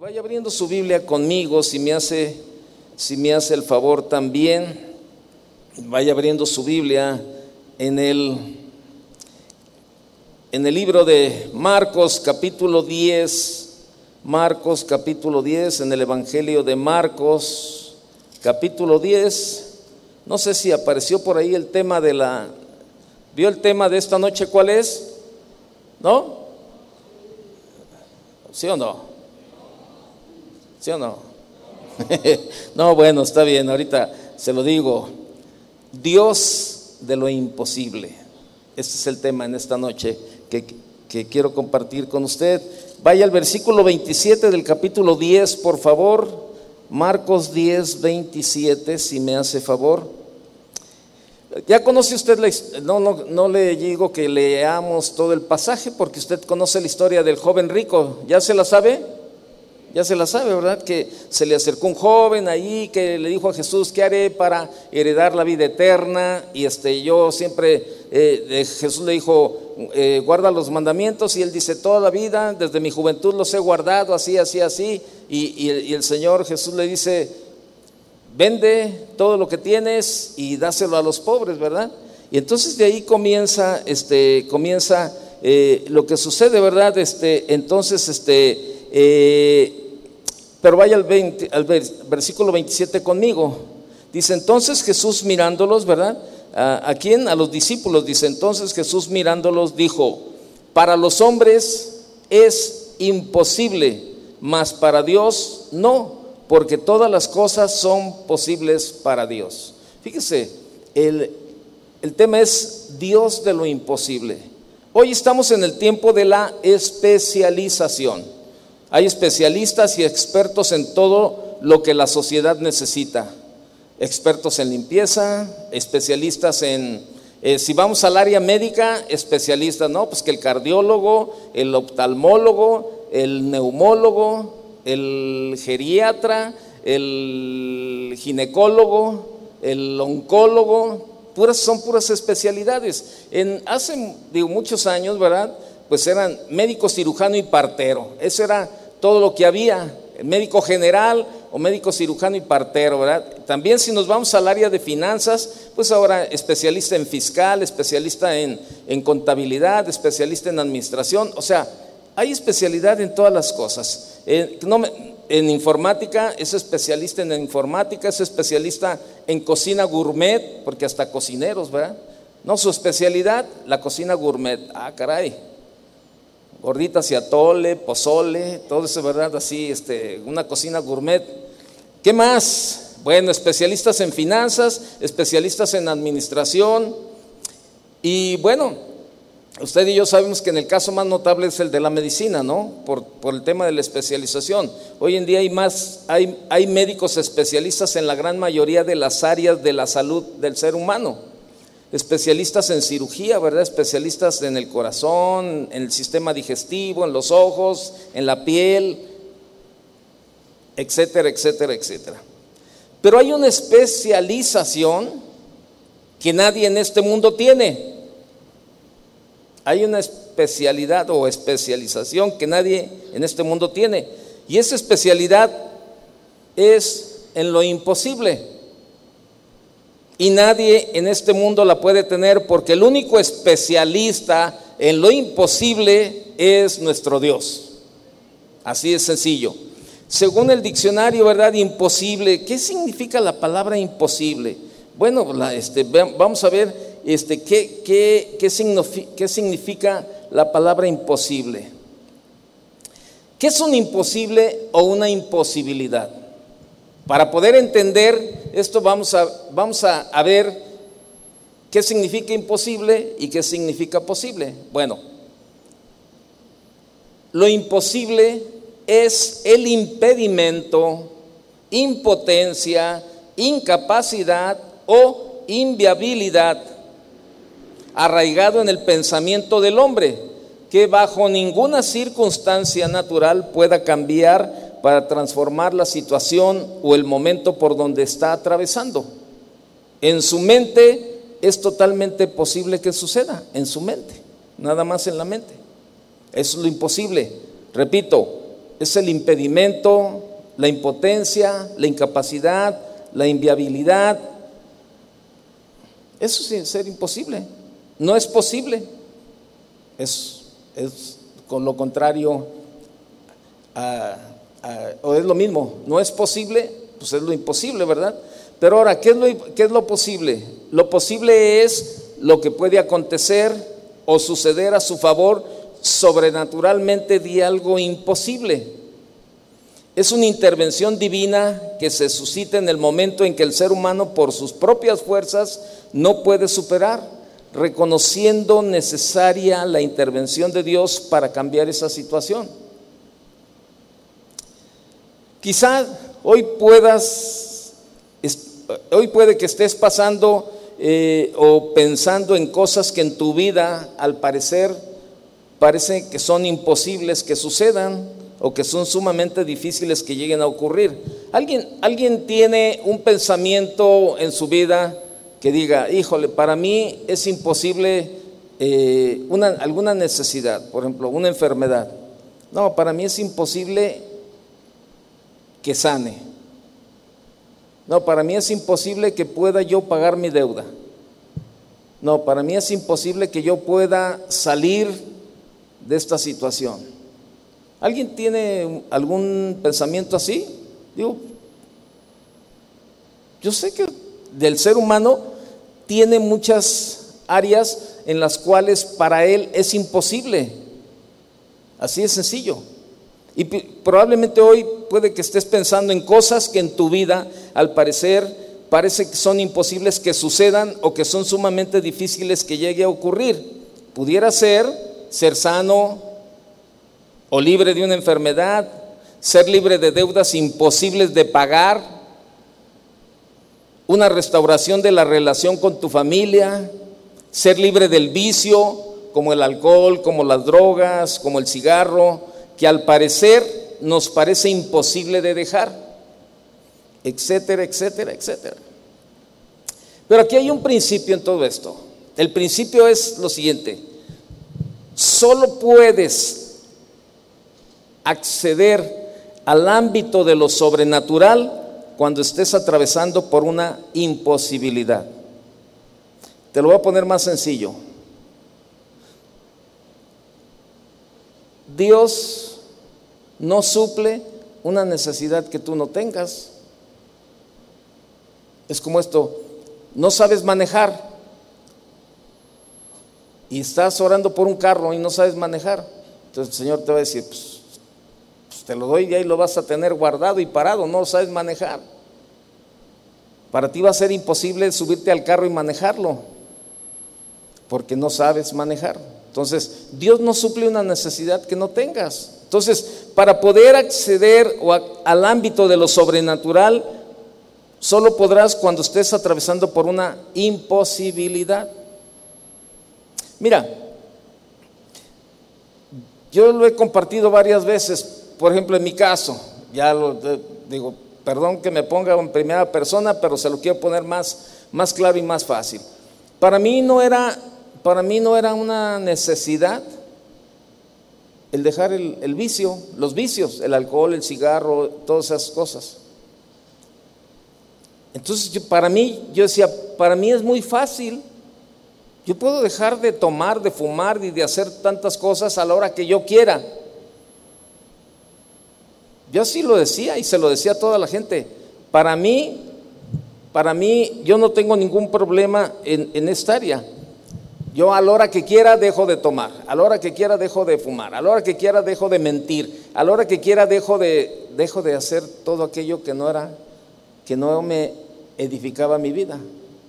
Vaya abriendo su Biblia conmigo, si me hace, si me hace el favor también. Vaya abriendo su Biblia en el, en el libro de Marcos, capítulo 10. Marcos, capítulo 10, en el Evangelio de Marcos, capítulo 10. No sé si apareció por ahí el tema de la... ¿Vio el tema de esta noche cuál es? ¿No? ¿Sí o no? ¿Sí o no? no, bueno, está bien, ahorita se lo digo. Dios de lo imposible. Este es el tema en esta noche que, que quiero compartir con usted. Vaya al versículo 27 del capítulo 10, por favor. Marcos 10, 27, si me hace favor. Ya conoce usted la no, no, no le digo que leamos todo el pasaje porque usted conoce la historia del joven rico. ¿Ya se la sabe? Ya se la sabe, ¿verdad? Que se le acercó un joven ahí que le dijo a Jesús, ¿qué haré para heredar la vida eterna? Y este, yo siempre, eh, Jesús le dijo, eh, guarda los mandamientos y él dice, toda la vida, desde mi juventud los he guardado, así, así, así. Y, el Señor Jesús le dice, vende todo lo que tienes y dáselo a los pobres, ¿verdad? Y entonces de ahí comienza, este, comienza eh, lo que sucede, ¿verdad? Este, entonces, este, eh, pero vaya al, 20, al versículo 27 conmigo. Dice entonces Jesús mirándolos, ¿verdad? ¿A, ¿A quién? A los discípulos. Dice entonces Jesús mirándolos dijo, para los hombres es imposible, mas para Dios no, porque todas las cosas son posibles para Dios. Fíjese, el, el tema es Dios de lo imposible. Hoy estamos en el tiempo de la especialización. Hay especialistas y expertos en todo lo que la sociedad necesita. Expertos en limpieza, especialistas en, eh, si vamos al área médica, especialistas, ¿no? Pues que el cardiólogo, el oftalmólogo, el neumólogo, el geriatra, el ginecólogo, el oncólogo, puras, son puras especialidades. En, hace muchos años, ¿verdad? Pues eran médico, cirujano y partero. Eso era todo lo que había, médico general o médico cirujano y partero, ¿verdad? También si nos vamos al área de finanzas, pues ahora especialista en fiscal, especialista en, contabilidad, especialista en administración, o sea, hay especialidad en todas las cosas. en informática es especialista en informática, es especialista en cocina gourmet, porque hasta cocineros, ¿verdad? No, su especialidad, la cocina gourmet. Ah, caray gorditas y atole, pozole, todo eso, ¿verdad? Así, este, una cocina gourmet. ¿Qué más? Bueno, especialistas en finanzas, especialistas en administración. Y bueno, usted y yo sabemos que en el caso más notable es el de la medicina, ¿no? Por, por el tema de la especialización. Hoy en día hay más, hay, hay médicos especialistas en la gran mayoría de las áreas de la salud del ser humano especialistas en cirugía, ¿verdad? Especialistas en el corazón, en el sistema digestivo, en los ojos, en la piel, etcétera, etcétera, etcétera. Pero hay una especialización que nadie en este mundo tiene. Hay una especialidad o especialización que nadie en este mundo tiene. Y esa especialidad es en lo imposible. Y nadie en este mundo la puede tener porque el único especialista en lo imposible es nuestro Dios. Así es sencillo. Según el diccionario, ¿verdad? Imposible. ¿Qué significa la palabra imposible? Bueno, este, vamos a ver este, qué, qué, qué, significa, qué significa la palabra imposible. ¿Qué es un imposible o una imposibilidad? Para poder entender esto vamos a, vamos a, ver qué significa imposible y qué significa posible. Bueno, lo imposible es el impedimento, impotencia, incapacidad o inviabilidad arraigado en el pensamiento del hombre, que bajo ninguna circunstancia natural pueda cambiar para transformar la situación o el momento por donde está atravesando. En su mente es totalmente posible que suceda, en su mente, nada más en la mente. Es lo imposible. Repito, es el impedimento, la impotencia, la incapacidad, la inviabilidad. Eso es ser imposible. No es posible. Es, es con lo contrario o es lo mismo. No es posible, pues es lo imposible, ¿verdad? Pero ahora, ¿qué es, lo, ¿qué es lo posible? Lo posible es lo que puede acontecer o suceder a su favor sobrenaturalmente de algo imposible. Es una intervención divina que se suscita en el momento en que el ser humano por sus propias fuerzas no puede superar, reconociendo necesaria la intervención de Dios para cambiar esa situación. Quizá hoy puedas, hoy puede que estés pasando eh, o pensando en cosas que en tu vida al parecer parece que son imposibles que sucedan o que son sumamente difíciles que lleguen a ocurrir. ¿Alguien, alguien tiene un pensamiento en su vida que diga, híjole, para mí es imposible eh, una, alguna necesidad, por ejemplo, una enfermedad. No, para mí es imposible que sane. No, para mí es imposible que pueda yo pagar mi deuda. No, para mí es imposible que yo pueda salir de esta situación. ¿Alguien tiene algún pensamiento así? Digo, yo sé que del ser humano tiene muchas áreas en las cuales para él es imposible. Así de sencillo. Y probablemente hoy puede que estés pensando en cosas que en tu vida, al parecer, parece que son imposibles que sucedan o que son sumamente difíciles que llegue a ocurrir. Pudiera ser ser sano o libre de una enfermedad, ser libre de deudas imposibles de pagar, una restauración de la relación con tu familia, ser libre del vicio, como el alcohol, como las drogas, como el cigarro, que al parecer nos parece imposible de dejar etcétera, etcétera, etcétera. Pero aquí hay un principio en todo esto. El principio es lo siguiente. Solo puedes acceder al ámbito de lo sobrenatural cuando estés atravesando por una imposibilidad. Te lo voy a poner más sencillo. Dios no suple una necesidad que tú no tengas. Es como esto, no sabes manejar y estás orando por un carro y no sabes manejar. Entonces el Señor te va a decir, pues, pues, te lo doy y ahí lo vas a tener guardado y parado, no sabes manejar. Para ti va a ser imposible subirte al carro y manejarlo, porque no sabes manejar. Entonces, Dios no suple una necesidad que no tengas. Entonces, para poder acceder al ámbito de lo sobrenatural, Solo podrás cuando estés atravesando por una imposibilidad. Mira, yo lo he compartido varias veces, por ejemplo, en mi caso, ya lo digo, perdón que me ponga en primera persona, pero se lo quiero poner más, más claro y más fácil. Para mí no era, para mí no era una necesidad el dejar el, vicio, los vicios, el alcohol, el cigarro, todas esas cosas. Entonces, para mí, yo decía, para mí es muy fácil. Yo puedo dejar de tomar, de fumar y de hacer tantas cosas a la hora que yo quiera. Yo así lo decía y se lo decía a toda la gente. Para mí, para mí, yo no tengo ningún problema en, en esta área. Yo a la hora que quiera dejo de tomar, a la hora que quiera dejo de fumar, a la hora que quiera dejo de mentir, a la hora que quiera dejo de, dejo de hacer todo aquello que no era, que no me edificaba mi vida.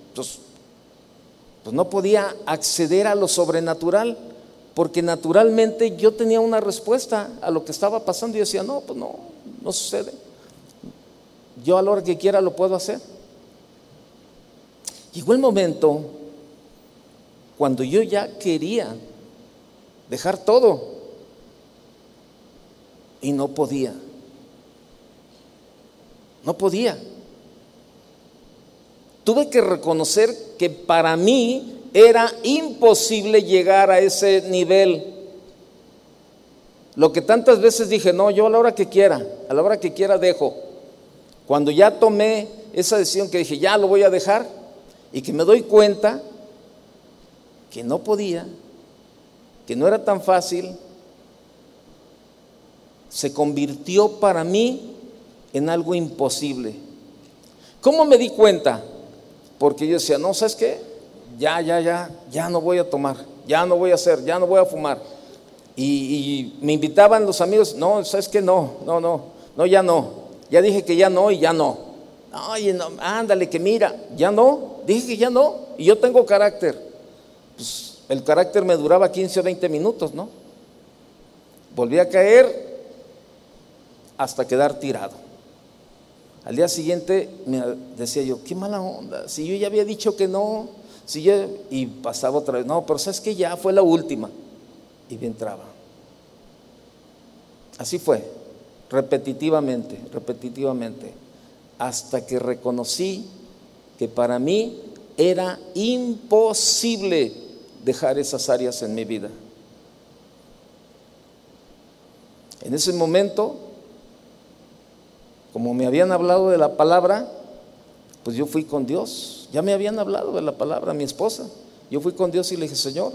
Entonces, pues no podía acceder a lo sobrenatural, porque naturalmente yo tenía una respuesta a lo que estaba pasando y decía, no, pues no, no sucede. Yo a la hora que quiera lo puedo hacer. Llegó el momento cuando yo ya quería dejar todo y no podía. No podía tuve que reconocer que para mí era imposible llegar a ese nivel. Lo que tantas veces dije, no, yo a la hora que quiera, a la hora que quiera dejo. Cuando ya tomé esa decisión que dije, ya lo voy a dejar, y que me doy cuenta que no podía, que no era tan fácil, se convirtió para mí en algo imposible. ¿Cómo me di cuenta? Porque yo decía, no, ¿sabes qué? Ya, ya, ya, ya no voy a tomar, ya no voy a hacer, ya no voy a fumar. Y, me invitaban los amigos, no, ¿sabes qué? No, no, no, no, ya no. Ya dije que ya no y ya no. Oye, no, ándale, que mira, ya no, dije que ya no. Y yo tengo carácter. Pues el carácter me duraba 15 o 20 minutos, ¿no? Volví a caer hasta quedar tirado. Al día siguiente me decía yo, qué mala onda, si yo ya había dicho que no, si yo, y pasaba otra vez, no, pero sabes que ya fue la última. Y me entraba. Así fue, repetitivamente, repetitivamente, hasta que reconocí que para mí era imposible dejar esas áreas en mi vida. En ese momento como me habían hablado de la palabra, pues yo fui con Dios. Ya me habían hablado de la palabra, mi esposa. Yo fui con Dios y le dije, Señor,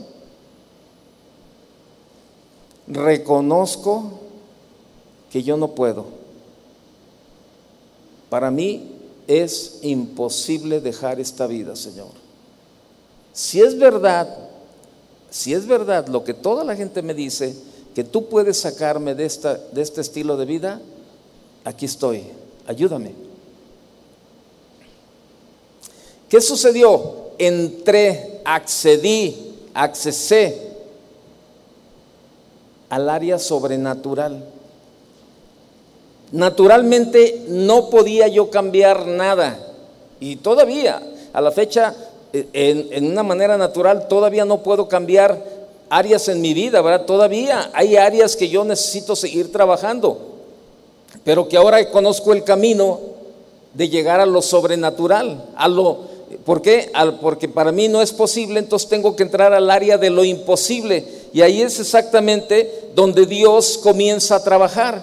reconozco que yo no puedo. Para mí es imposible dejar esta vida, Señor. Si es verdad, si es verdad lo que toda la gente me dice, que tú puedes sacarme de, esta, de este estilo de vida, aquí estoy, ayúdame. ¿Qué sucedió? Entré, accedí, accesé al área sobrenatural. Naturalmente no podía yo cambiar nada y todavía, a la fecha, en, una manera natural, todavía no puedo cambiar áreas en mi vida, ¿verdad? Todavía hay áreas que yo necesito seguir trabajando pero que ahora conozco el camino de llegar a lo sobrenatural, a lo ¿Por qué? Porque para mí no es posible, entonces tengo que entrar al área de lo imposible. Y ahí es exactamente donde Dios comienza a trabajar.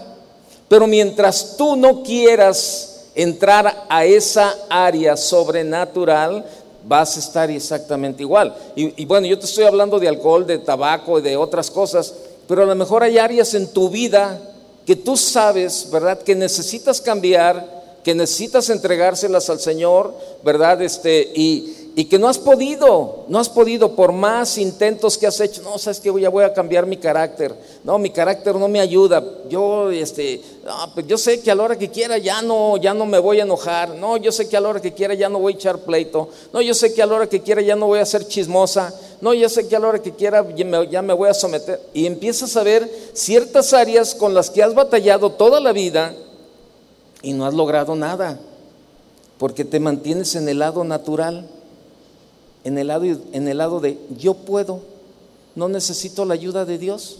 Pero mientras tú no quieras entrar a esa área sobrenatural, vas a estar exactamente igual. Y, bueno, yo te estoy hablando de alcohol, de tabaco y de otras cosas, pero a lo mejor hay áreas en tu vida que tú sabes, ¿verdad? Que necesitas cambiar, que necesitas entregárselas al Señor, ¿verdad? Este, y, que no has podido, no has podido por más intentos que has hecho, no, sabes que ya voy a cambiar mi carácter, no, mi carácter no me ayuda, yo, este, pues yo sé que a la hora que quiera ya no, ya no me voy a enojar, no, yo sé que a la hora que quiera ya no voy a echar pleito, no, yo sé que a la hora que quiera ya no voy a ser chismosa, no, yo sé que a la hora que quiera ya me voy a someter. Y empiezas a ver ciertas áreas con las que has batallado toda la vida y no has logrado nada, porque te mantienes en el lado natural, en el lado, en el lado de yo puedo, no necesito la ayuda de Dios.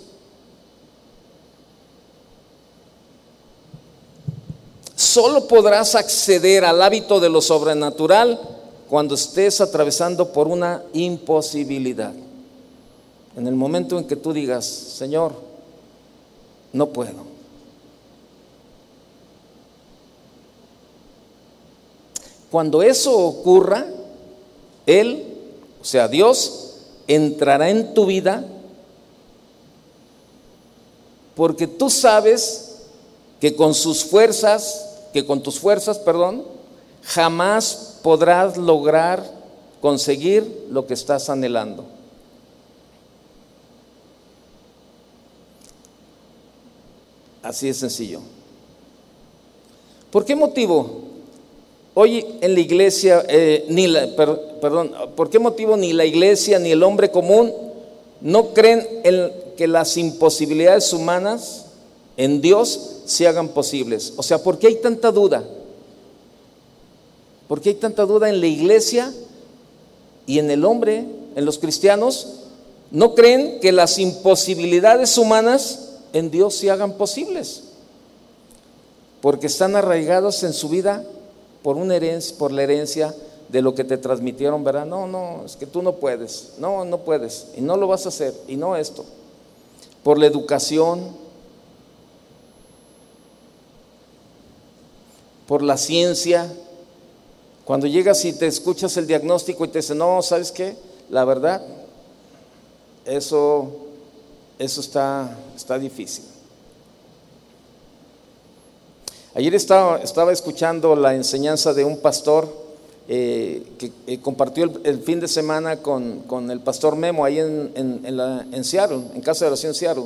Solo podrás acceder al hábito de lo sobrenatural cuando estés atravesando por una imposibilidad. En el momento en que tú digas, Señor, no puedo. Cuando eso ocurra, Él, o sea, Dios, entrará en tu vida porque tú sabes que con sus fuerzas, que con tus fuerzas, perdón, jamás podrás lograr conseguir lo que estás anhelando. Así es sencillo. ¿Por qué motivo? Hoy en la iglesia, eh, ni la, perdón, ¿por qué motivo ni la iglesia ni el hombre común no creen en que las imposibilidades humanas en Dios se hagan posibles? O sea, ¿por qué hay tanta duda? ¿Por qué hay tanta duda en la iglesia y en el hombre, en los cristianos? No creen que las imposibilidades humanas en Dios se hagan posibles, porque están arraigados en su vida por, una herencia, por la herencia de lo que te transmitieron, ¿verdad? No, no, es que tú no puedes, no, no puedes, y no lo vas a hacer, y no esto. Por la educación, por la ciencia. Cuando llegas y te escuchas el diagnóstico y te dicen, no, ¿sabes qué? La verdad, eso, eso está, está difícil. Ayer estaba, estaba escuchando la enseñanza de un pastor eh, que eh, compartió el, fin de semana con, el pastor Memo ahí en, en, Seattle, en Casa de Oración Seattle.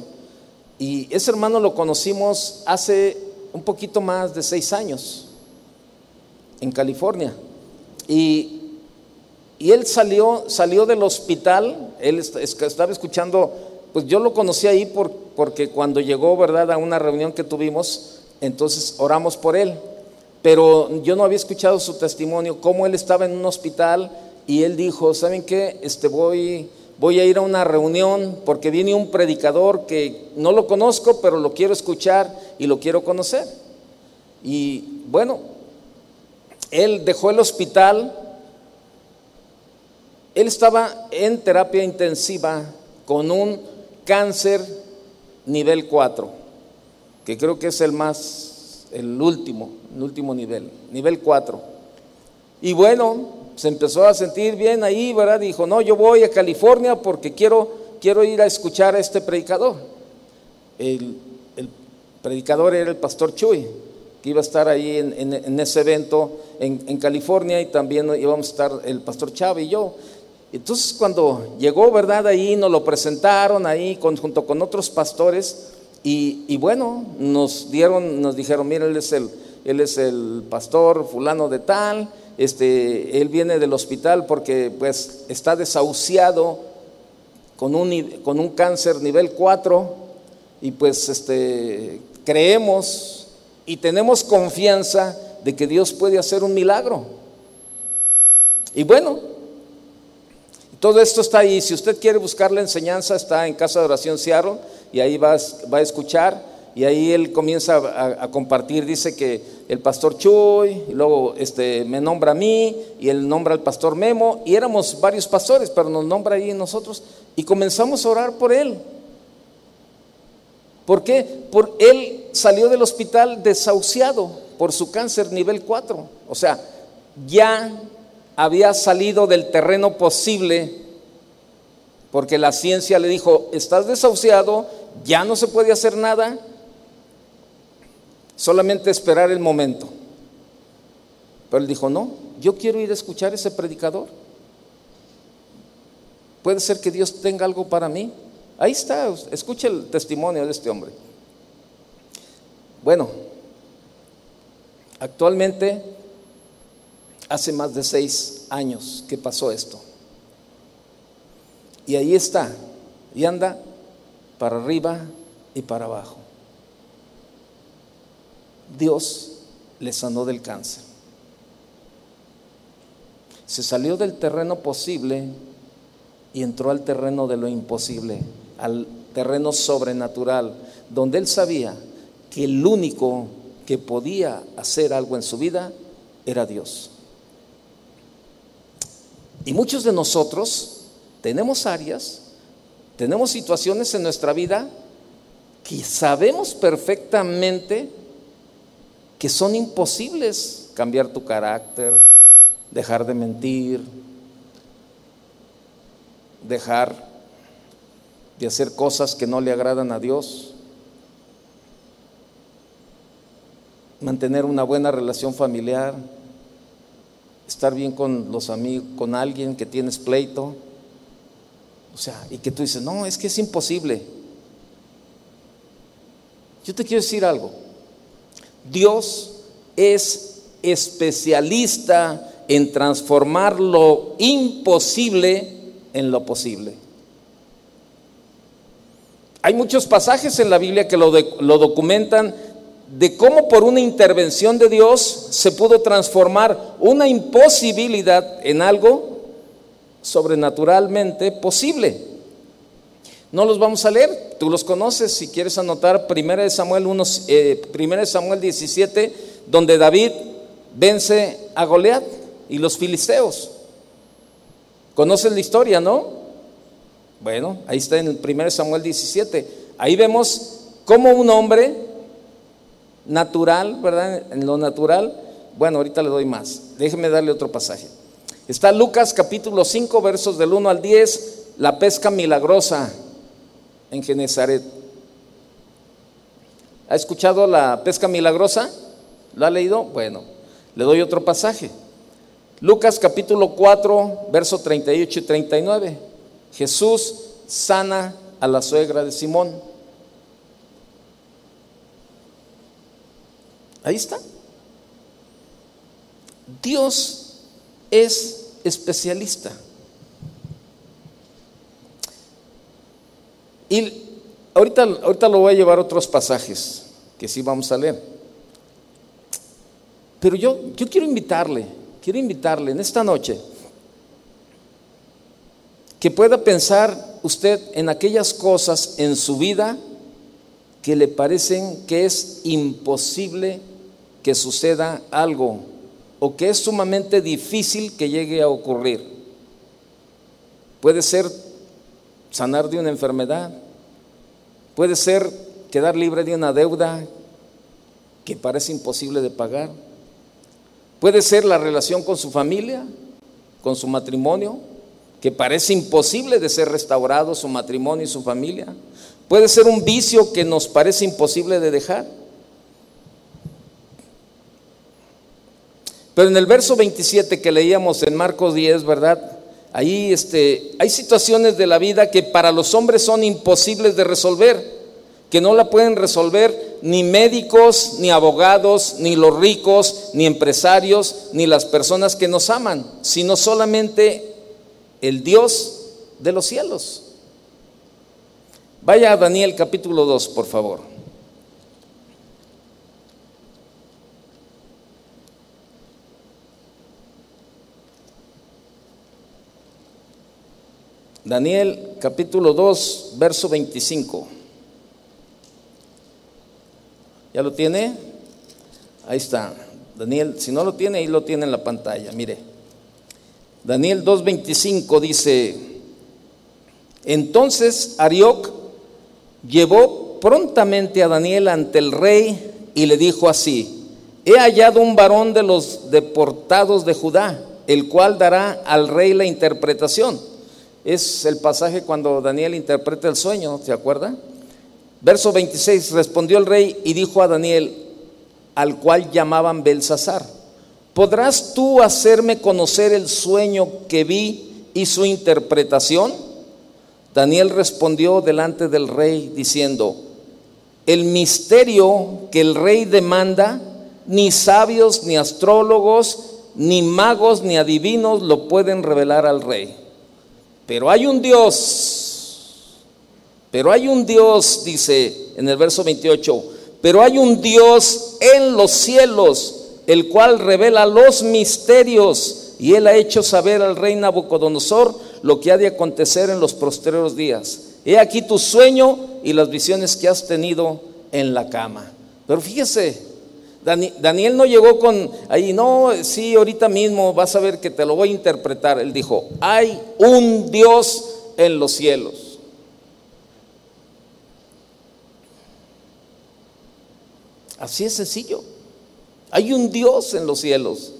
Y ese hermano lo conocimos hace un poquito más de seis años en California. Y, él salió, salió del hospital, él estaba escuchando, pues yo lo conocí ahí por, porque cuando llegó, ¿verdad?, a una reunión que tuvimos, entonces oramos por él. Pero yo no había escuchado su testimonio, cómo él estaba en un hospital y él dijo, ¿saben qué? Este voy, voy a ir a una reunión porque viene un predicador que no lo conozco, pero lo quiero escuchar y lo quiero conocer. Y bueno, él dejó el hospital, él estaba en terapia intensiva con un cáncer nivel 4 que creo que es el más, el último, el último nivel, nivel 4. Y bueno, se empezó a sentir bien ahí, ¿verdad? Dijo, no, yo voy a California porque quiero, quiero ir a escuchar a este predicador. El, predicador era el pastor Chuy, que iba a estar ahí en, ese evento en, California y también íbamos a estar el pastor Chávez y yo. Entonces cuando llegó, ¿verdad? Ahí nos lo presentaron ahí junto con otros pastores y, bueno, nos dieron, nos dijeron, mira, él es el, él es el pastor fulano de tal, este, él viene del hospital porque pues está desahuciado con un, con un cáncer nivel 4 y pues este, creemos y tenemos confianza de que Dios puede hacer un milagro. Y bueno, todo esto está ahí. Si usted quiere buscar la enseñanza, está en Casa de Oración Seattle y ahí va, va a escuchar y ahí él comienza a, compartir, dice que el pastor Chuy, y luego este, me nombra a mí, y él nombra al pastor Memo, y éramos varios pastores, pero nos nombra ahí nosotros, y comenzamos a orar por él. ¿Por qué? Por él salió del hospital desahuciado por su cáncer nivel 4. O sea, ya había salido del terreno posible porque la ciencia le dijo, estás desahuciado, ya no se puede hacer nada, solamente esperar el momento. Pero él dijo, no, yo quiero ir a escuchar ese predicador. Puede ser que Dios tenga algo para mí. Ahí está, escuche el testimonio de este hombre. Bueno, actualmente hace más de seis años que pasó esto. Y ahí está, y anda para arriba y para abajo. Dios le sanó del cáncer. Se salió del terreno posible y entró al terreno de lo imposible, al terreno sobrenatural, donde él sabía que el único que podía hacer algo en su vida era Dios. Y muchos de nosotros tenemos áreas, tenemos situaciones en nuestra vida que sabemos perfectamente que son imposibles cambiar tu carácter, dejar de mentir, dejar de hacer cosas que no le agradan a Dios, mantener una buena relación familiar, estar bien con los amigos, con alguien que tienes pleito. O sea, y que tú dices, no, es que es imposible. Yo te quiero decir algo. Dios es especialista en transformar lo imposible en lo posible. Hay muchos pasajes en la Biblia que lo, documentan de cómo por una intervención de Dios se pudo transformar una imposibilidad en algo sobrenaturalmente posible. No los vamos a leer, tú los conoces, si quieres anotar 1 Samuel, 1, eh, Samuel 17, donde David vence a Goliat y los filisteos. ¿Conoces la historia, no? Bueno, ahí está en 1 Samuel 17. Ahí vemos cómo un hombre natural, ¿verdad? En lo natural, bueno, ahorita le doy más. Déjeme darle otro pasaje. Está Lucas capítulo 5, versos del 1 al 10, la pesca milagrosa en Genezaret. ¿Ha escuchado la pesca milagrosa? ¿Lo ha leído? Bueno, le doy otro pasaje. Lucas capítulo 4, verso 38 y 39. Jesús sana a la suegra de Simón. Ahí está. Dios es especialista. Y ahorita, ahorita lo voy a llevar a otros pasajes que sí vamos a leer. Pero yo, yo quiero invitarle, quiero invitarle en esta noche que pueda pensar usted en aquellas cosas en su vida que le parecen que es imposible que suceda algo o que es sumamente difícil que llegue a ocurrir. Puede ser sanar de una enfermedad, puede ser quedar libre de una deuda que parece imposible de pagar, puede ser la relación con su familia, con su matrimonio, que parece imposible de ser restaurado su matrimonio y su familia, puede ser un vicio que nos parece imposible de dejar. Pero en el verso 27 que leíamos en Marcos 10, ¿verdad? Ahí este, hay situaciones de la vida que para los hombres son imposibles de resolver, que no la pueden resolver ni médicos, ni abogados, ni los ricos, ni empresarios, ni las personas que nos aman, sino solamente el Dios de los cielos. Vaya a Daniel capítulo 2, por favor. Daniel capítulo 2, verso 25. ¿Ya lo tiene? Ahí está. Daniel, si no lo tiene, ahí lo tiene en la pantalla. Mire. Daniel 2.25 dice, entonces Arioc llevó prontamente a Daniel ante el rey y le dijo así, he hallado un varón de los deportados de Judá, el cual dará al rey la interpretación es el pasaje cuando Daniel interpreta el sueño, ¿se acuerda? Verso 26, respondió el rey y dijo a Daniel, al cual llamaban Belsasar, ¿podrás tú hacerme conocer el sueño que vi y su interpretación? Daniel respondió delante del rey diciendo, el misterio que el rey demanda, ni sabios, ni astrólogos, ni magos, ni adivinos lo pueden revelar al rey pero hay un Dios, pero hay un Dios, dice en el verso 28, pero hay un Dios en los cielos, el cual revela los misterios, y él ha hecho saber al rey Nabucodonosor lo que ha de acontecer en los postreros días. He aquí tu sueño y las visiones que has tenido en la cama. Pero fíjese, Daniel no llegó con ahí, no, sí, ahorita mismo vas a ver que te lo voy a interpretar. Él dijo, hay un Dios en los cielos. Así es sencillo. Hay un Dios en los cielos.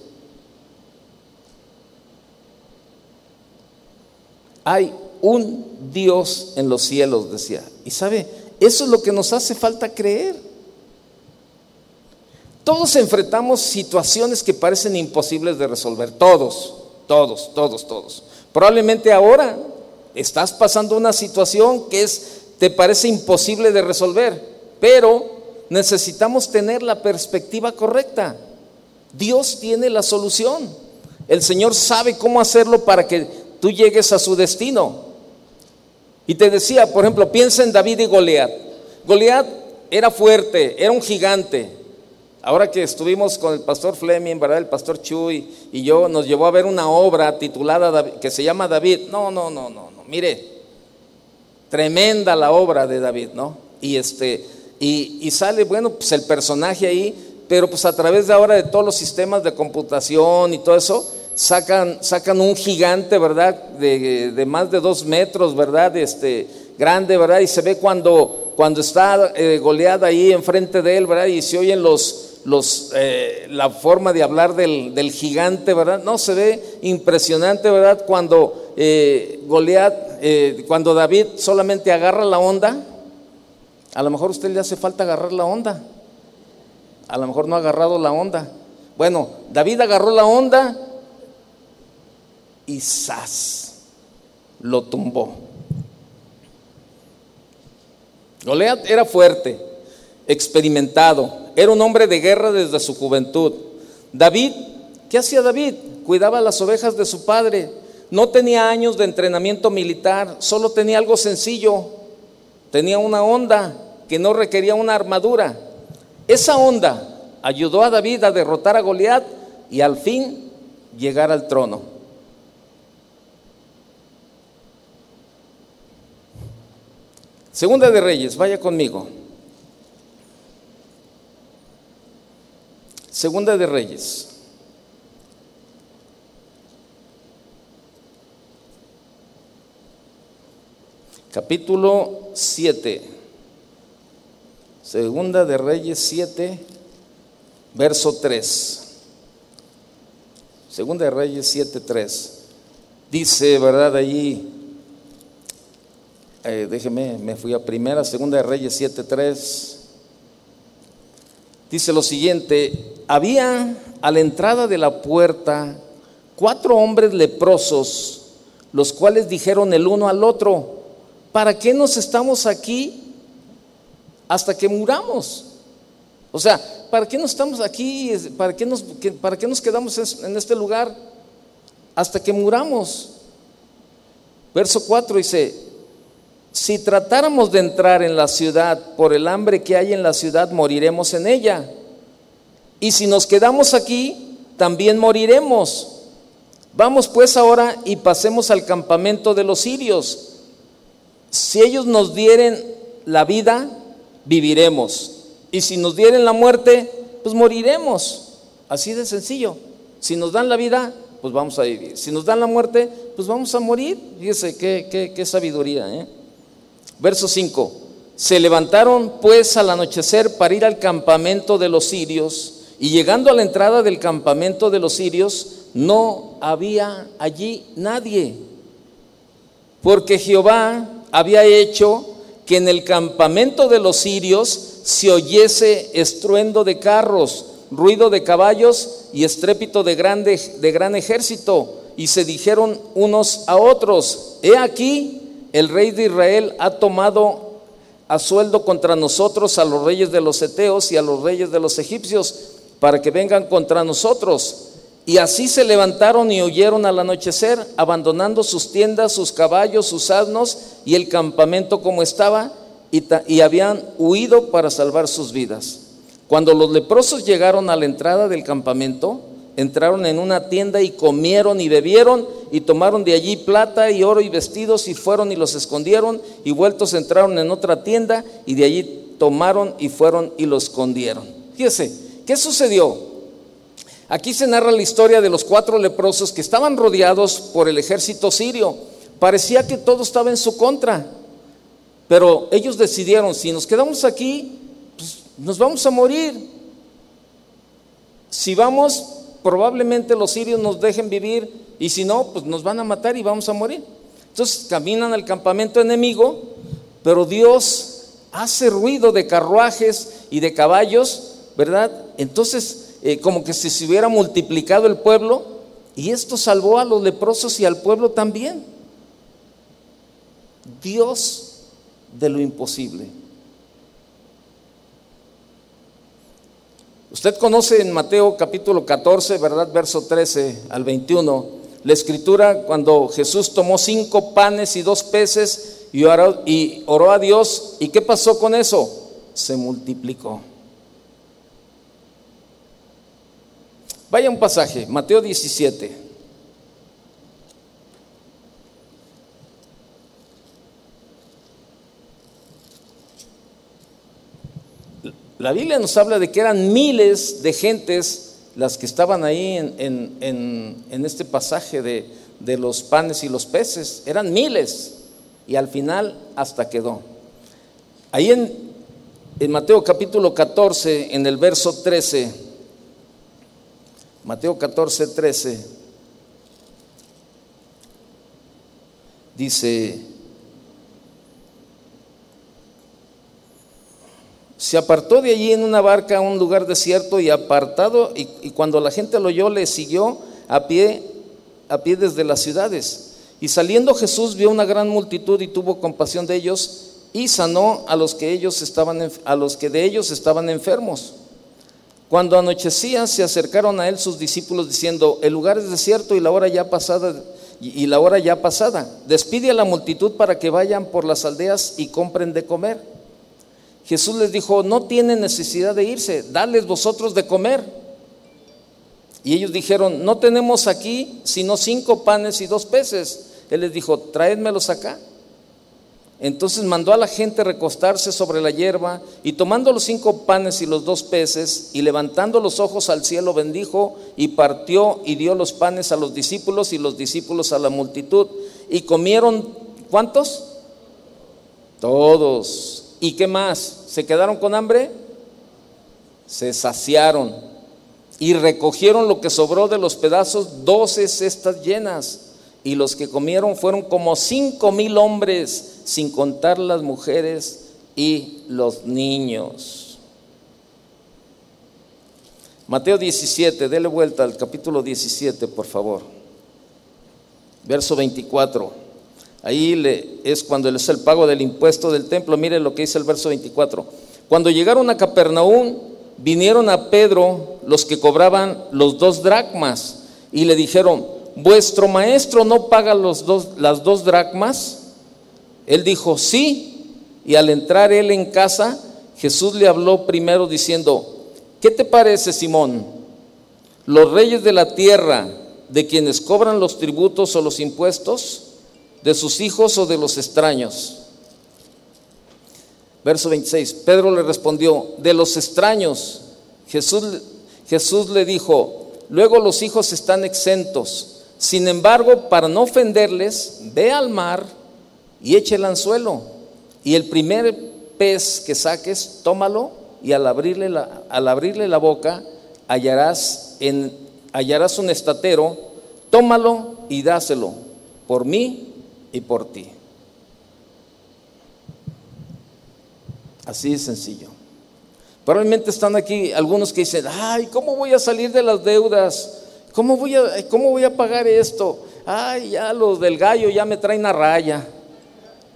Hay un Dios en los cielos, decía. Y sabe, eso es lo que nos hace falta creer. Todos enfrentamos situaciones que parecen imposibles de resolver, todos, todos, todos, todos. Probablemente ahora estás pasando una situación que es te parece imposible de resolver, pero necesitamos tener la perspectiva correcta. Dios tiene la solución. El Señor sabe cómo hacerlo para que tú llegues a su destino. Y te decía, por ejemplo, piensa en David y Goliat. Goliat era fuerte, era un gigante, Ahora que estuvimos con el pastor Fleming, ¿verdad? El pastor Chuy y yo nos llevó a ver una obra titulada que se llama David. No, no, no, no, no. Mire, tremenda la obra de David, ¿no? Y este, y, sale, bueno, pues el personaje ahí, pero pues a través de ahora de todos los sistemas de computación y todo eso, sacan, sacan un gigante, ¿verdad? De, más de dos metros, ¿verdad? Este, grande, ¿verdad? Y se ve cuando, cuando está eh, goleada ahí enfrente de él, ¿verdad? Y se oyen los, eh, la forma de hablar del, gigante, ¿verdad? No, se ve impresionante, ¿verdad? Cuando eh, Goliat, eh, cuando David solamente agarra la onda, a lo mejor a usted le hace falta agarrar la onda, a lo mejor no ha agarrado la onda. Bueno, David agarró la onda y ¡zas! lo tumbó. Goliat era fuerte, experimentado, era un hombre de guerra desde su juventud. David, ¿qué hacía David? Cuidaba las ovejas de su padre. No tenía años de entrenamiento militar, solo tenía algo sencillo. Tenía una onda que no requería una armadura. Esa onda ayudó a David a derrotar a Goliat y al fin llegar al trono. Segunda de Reyes, vaya conmigo. Segunda de Reyes. Capítulo 7. Segunda de Reyes 7, verso 3. Segunda de Reyes 7, 3. Dice, ¿verdad? Allí, eh, déjeme, me fui a primera, Segunda de Reyes 7, 3. Dice lo siguiente, había a la entrada de la puerta cuatro hombres leprosos, los cuales dijeron el uno al otro, ¿para qué nos estamos aquí hasta que muramos? O sea, ¿para qué nos estamos aquí? ¿Para qué nos, para qué nos quedamos en este lugar hasta que muramos? Verso 4 dice, si tratáramos de entrar en la ciudad por el hambre que hay en la ciudad, moriremos en ella. Y si nos quedamos aquí, también moriremos. Vamos pues ahora y pasemos al campamento de los sirios. Si ellos nos dieren la vida, viviremos. Y si nos dieren la muerte, pues moriremos. Así de sencillo. Si nos dan la vida, pues vamos a vivir. Si nos dan la muerte, pues vamos a morir. Fíjese qué, qué, sabiduría. ¿eh? Verso 5. Se levantaron pues al anochecer para ir al campamento de los sirios y llegando a la entrada del campamento de los sirios, no había allí nadie, porque Jehová había hecho que en el campamento de los sirios se oyese estruendo de carros, ruido de caballos y estrépito de, grande, de gran ejército. Y se dijeron unos a otros, he aquí, el rey de Israel ha tomado a sueldo contra nosotros a los reyes de los Eteos y a los reyes de los egipcios para que vengan contra nosotros. Y así se levantaron y huyeron al anochecer, abandonando sus tiendas, sus caballos, sus asnos y el campamento como estaba, y, y, habían huido para salvar sus vidas. Cuando los leprosos llegaron a la entrada del campamento, entraron en una tienda y comieron y bebieron y tomaron de allí plata y oro y vestidos y fueron y los escondieron y vueltos entraron en otra tienda y de allí tomaron y fueron y los escondieron. Fíjese, ¿Qué sucedió? Aquí se narra la historia de los cuatro leprosos que estaban rodeados por el ejército sirio. Parecía que todo estaba en su contra, pero ellos decidieron, si nos quedamos aquí, pues nos vamos a morir. Si vamos, probablemente los sirios nos dejen vivir y si no, pues nos van a matar y vamos a morir. Entonces caminan al campamento enemigo, pero Dios hace ruido de carruajes y de caballos ¿verdad? Entonces, eh, como que si se hubiera multiplicado el pueblo, y esto salvó a los leprosos y al pueblo también. Dios de lo imposible. Usted conoce en Mateo capítulo 14, ¿verdad? Verso 13 al 21, la escritura cuando Jesús tomó cinco panes y dos peces y oró, a Dios. ¿Y qué pasó con eso? Se multiplicó. Vaya un pasaje, Mateo 17. La Biblia nos habla de que eran miles de gentes las que estaban ahí en, este pasaje de, los panes y los peces. Eran miles. Y al final hasta quedó. Ahí en en Mateo capítulo 14, en el verso 13, Mateo 14, 13, dice, se apartó de allí en una barca a un lugar desierto y apartado, y, cuando la gente lo oyó, le siguió a pie, a pie desde las ciudades. Y saliendo Jesús vio una gran multitud y tuvo compasión de ellos y sanó a los que ellos estaban a los que de ellos estaban enfermos. Cuando anochecía se acercaron a él sus discípulos diciendo, "El lugar es desierto y la hora ya pasada y la hora ya pasada. Despide a la multitud para que vayan por las aldeas y compren de comer." Jesús les dijo, "No tienen necesidad de irse, dales vosotros de comer." Y ellos dijeron, "No tenemos aquí sino cinco panes y dos peces." Él les dijo, "Traédmelos acá." Entonces mandó a la gente recostarse sobre la hierba y tomando los cinco panes y los dos peces y levantando los ojos al cielo bendijo y partió y dio los panes a los discípulos y los discípulos a la multitud. Y comieron, ¿cuántos? Todos. ¿Y qué más? ¿Se quedaron con hambre? Se saciaron y recogieron lo que sobró de los pedazos, doce cestas llenas y los que comieron fueron como cinco mil hombres, sin contar las mujeres y los niños. Mateo 17, dele vuelta al capítulo 17, por favor. Verso 24. Ahí le, es cuando es el pago del impuesto del templo. Mire lo que dice el verso 24. Cuando llegaron a Capernaum, vinieron a Pedro los que cobraban los dos dracmas y le dijeron, ¿vuestro maestro no paga los dos, las dos dracmas? Él dijo, sí. Y al entrar él en casa, Jesús le habló primero diciendo, ¿qué te parece, Simón? Los reyes de la tierra, de quienes cobran los tributos o los impuestos, de sus hijos o de los extraños. Verso 26, Pedro le respondió, de los extraños. Jesús, Jesús le dijo, luego los hijos están exentos. Sin embargo, para no ofenderles, ve al mar y eche el anzuelo. Y el primer pez que saques, tómalo y al abrirle la, al abrirle la boca hallarás, hallarás un estatero, tómalo y dáselo por mí y por ti. Así de sencillo. Probablemente están aquí algunos que dicen, ay, ¿cómo voy a salir de las deudas? ¿Cómo voy a, cómo voy a pagar esto? Ay, ya los del gallo ya me traen a raya.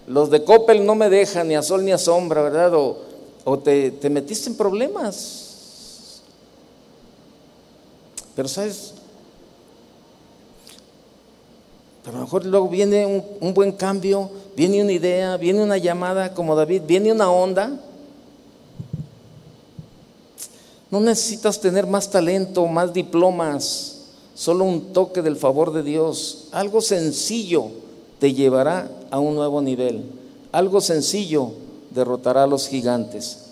Los de Coppel no me dejan ni a sol ni a sombra, ¿verdad? O, te, te, metiste en problemas. Pero sabes, pero a lo mejor luego viene un, un buen cambio, viene una idea, viene una llamada como David, viene una onda. No necesitas tener más talento, más diplomas solo un toque del favor de Dios, algo sencillo te llevará a un nuevo nivel. Algo sencillo derrotará a los gigantes.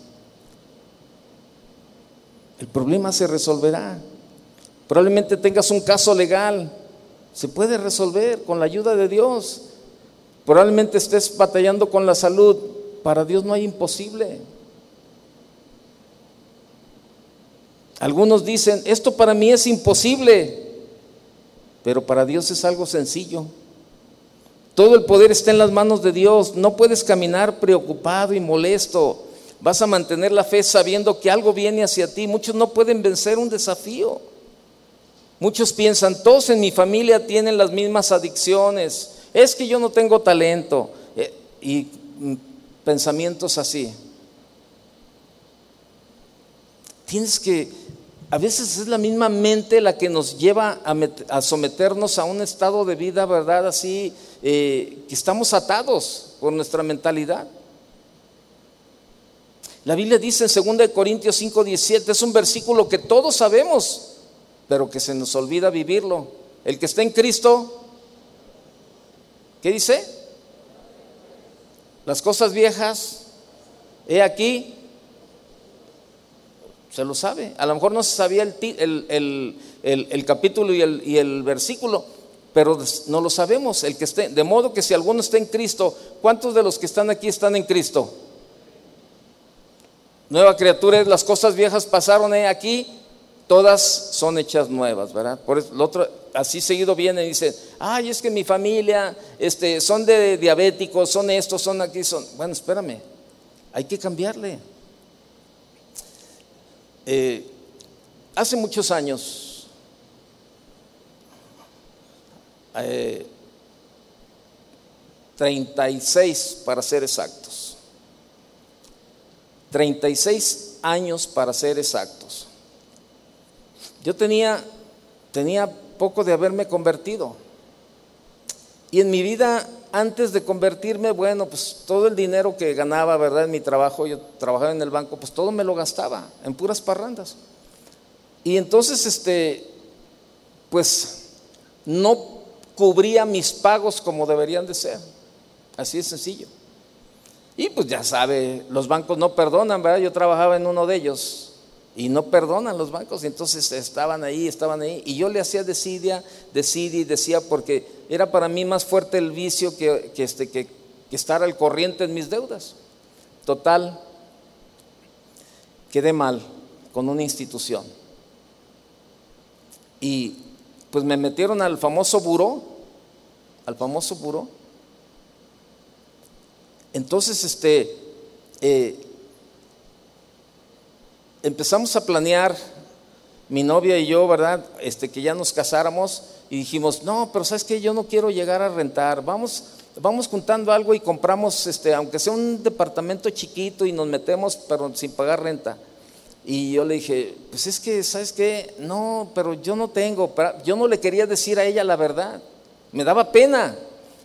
El problema se resolverá. Probablemente tengas un caso legal. Se puede resolver con la ayuda de Dios. Probablemente estés batallando con la salud. Para Dios no hay imposible. Algunos dicen, esto para mí es imposible pero para Dios es algo sencillo. Todo el poder está en las manos de Dios. No puedes caminar preocupado y molesto. Vas a mantener la fe sabiendo que algo viene hacia ti. Muchos no pueden vencer un desafío. Muchos piensan, todos en mi familia tienen las mismas adicciones. Es que yo no tengo talento. Eh, y mm, pensamientos así. Tienes que a veces es la misma mente la que nos lleva a, someternos a un estado de vida, ¿verdad? Así, eh, que estamos atados por nuestra mentalidad. La Biblia dice en 2 Corintios 5, 17, es un versículo que todos sabemos, pero que se nos olvida vivirlo. El que está en Cristo, ¿qué dice? Las cosas viejas, he aquí, se lo sabe. A lo mejor no se sabía el, capítulo y el, y el versículo, pero no lo sabemos. El que esté, de modo que si alguno está en Cristo, ¿cuántos de los que están aquí están en Cristo? Nueva criatura las cosas viejas pasaron eh, aquí, todas son hechas nuevas, ¿verdad? Por eso, el otro, así seguido viene y dice, ay, es que mi familia, este, son de diabéticos, son estos, son aquí, son. Bueno, espérame, hay que cambiarle. Eh, hace muchos años, eh, 36 para ser exactos, 36 años para ser exactos. Yo tenía, tenía poco de haberme convertido. Y en mi vida, antes de convertirme, bueno, pues todo el dinero que ganaba, ¿verdad? En mi trabajo, yo trabajaba en el banco, pues todo me lo gastaba en puras parrandas. Y entonces, este, pues no cubría mis pagos como deberían de ser. Así es sencillo. Y pues ya sabe, los bancos no perdonan, ¿verdad? Yo trabajaba en uno de ellos y no perdonan los bancos. Y entonces estaban ahí, estaban ahí. Y yo le hacía decidia, decidí, decía, porque era para mí más fuerte el vicio que, este, que, que estar al corriente en mis deudas. Total, quedé mal con una institución. Y pues me metieron al famoso buró, al famoso buró. Entonces, este, eh, empezamos a planear, mi novia y yo, ¿verdad? Este, que ya nos casáramos y dijimos, no, pero ¿sabes qué? Yo no quiero llegar a rentar, vamos, vamos juntando algo y compramos, este, aunque sea un departamento chiquito y nos metemos, pero sin pagar renta. Y yo le dije, pues es que, ¿sabes qué? No, pero yo no tengo, yo no le quería decir a ella la verdad, me daba pena,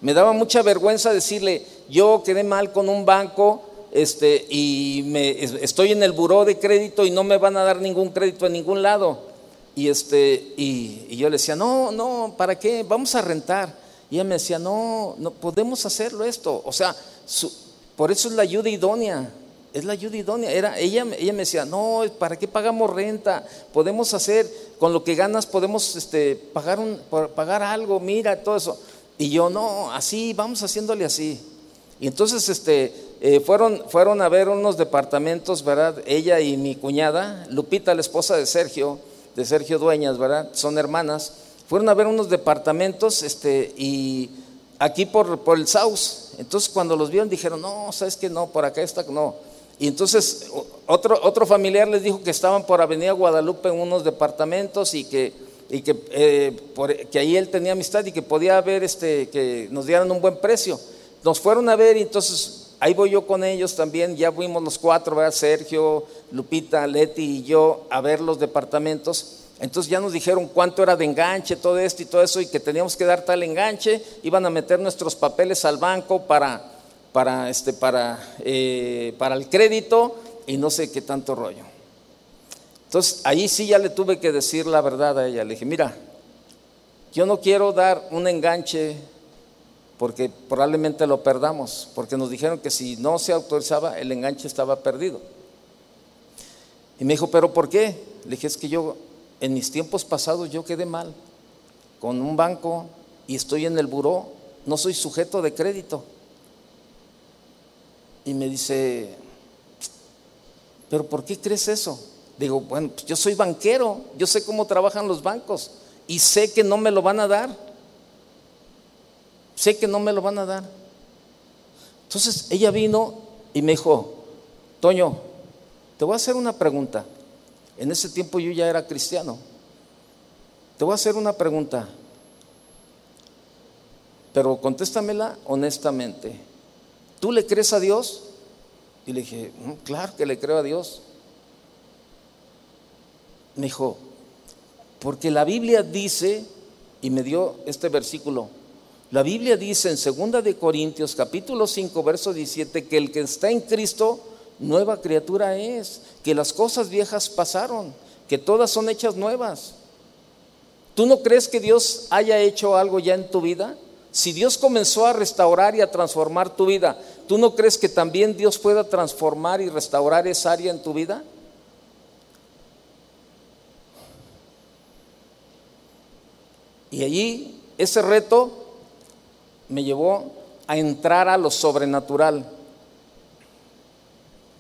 me daba mucha vergüenza decirle, yo quedé mal con un banco, este, y me, estoy en el buró de crédito y no me van a dar ningún crédito en ningún lado. Y, este, y, yo le decía, no, no, ¿para qué? Vamos a rentar. Y ella me decía, no, no podemos hacerlo esto. O sea, por eso es la ayuda idónea. Es la ayuda idónea. Era, ella, ella me decía, no, ¿para qué pagamos renta? Podemos hacer, con lo que ganas podemos este, pagar, un, pagar algo, mira, todo eso. Y yo, no, así, vamos haciéndole así. Y entonces este, eh, fueron, fueron a ver unos departamentos, ¿verdad? Ella y mi cuñada, Lupita, la esposa de Sergio, de Sergio Dueñas, ¿verdad? Son hermanas. Fueron a ver unos departamentos este, y aquí por, por el Saus. Entonces cuando los vieron dijeron, no, ¿sabes que No, por acá está, no. Y entonces otro, otro familiar les dijo que estaban por Avenida Guadalupe en unos departamentos y que, y que, eh, que ahí él tenía amistad y que podía haber, este, que nos dieran un buen precio. Nos fueron a ver y entonces ahí voy yo con ellos también, ya fuimos los cuatro, ¿verdad? Sergio, Lupita, Leti y yo a ver los departamentos. Entonces ya nos dijeron cuánto era de enganche, todo esto y todo eso, y que teníamos que dar tal enganche, iban a meter nuestros papeles al banco para, para, este, para, eh, para el crédito y no sé qué tanto rollo. Entonces ahí sí ya le tuve que decir la verdad a ella. Le dije, mira, yo no quiero dar un enganche porque probablemente lo perdamos, porque nos dijeron que si no se autorizaba, el enganche estaba perdido. Y me dijo, ¿pero por qué? Le dije, es que yo, en mis tiempos pasados, yo quedé mal con un banco y estoy en el buró, no soy sujeto de crédito. Y me dice, ¿pero por qué crees eso? Digo, bueno, pues yo soy banquero, yo sé cómo trabajan los bancos y sé que no me lo van a dar sé que no me lo van a dar. Entonces ella vino y me dijo, Toño, te voy a hacer una pregunta. En ese tiempo yo ya era cristiano. Te voy a hacer una pregunta, pero contéstamela honestamente. ¿Tú le crees a Dios? Y le dije, mm, claro que le creo a Dios. Me dijo, porque la Biblia dice, y me dio este versículo, la Biblia dice en 2 de Corintios capítulo 5 verso 17 que el que está en Cristo nueva criatura es, que las cosas viejas pasaron, que todas son hechas nuevas. ¿Tú no crees que Dios haya hecho algo ya en tu vida? Si Dios comenzó a restaurar y a transformar tu vida, ¿tú no crees que también Dios pueda transformar y restaurar esa área en tu vida? Y allí ese reto me llevó a entrar a lo sobrenatural.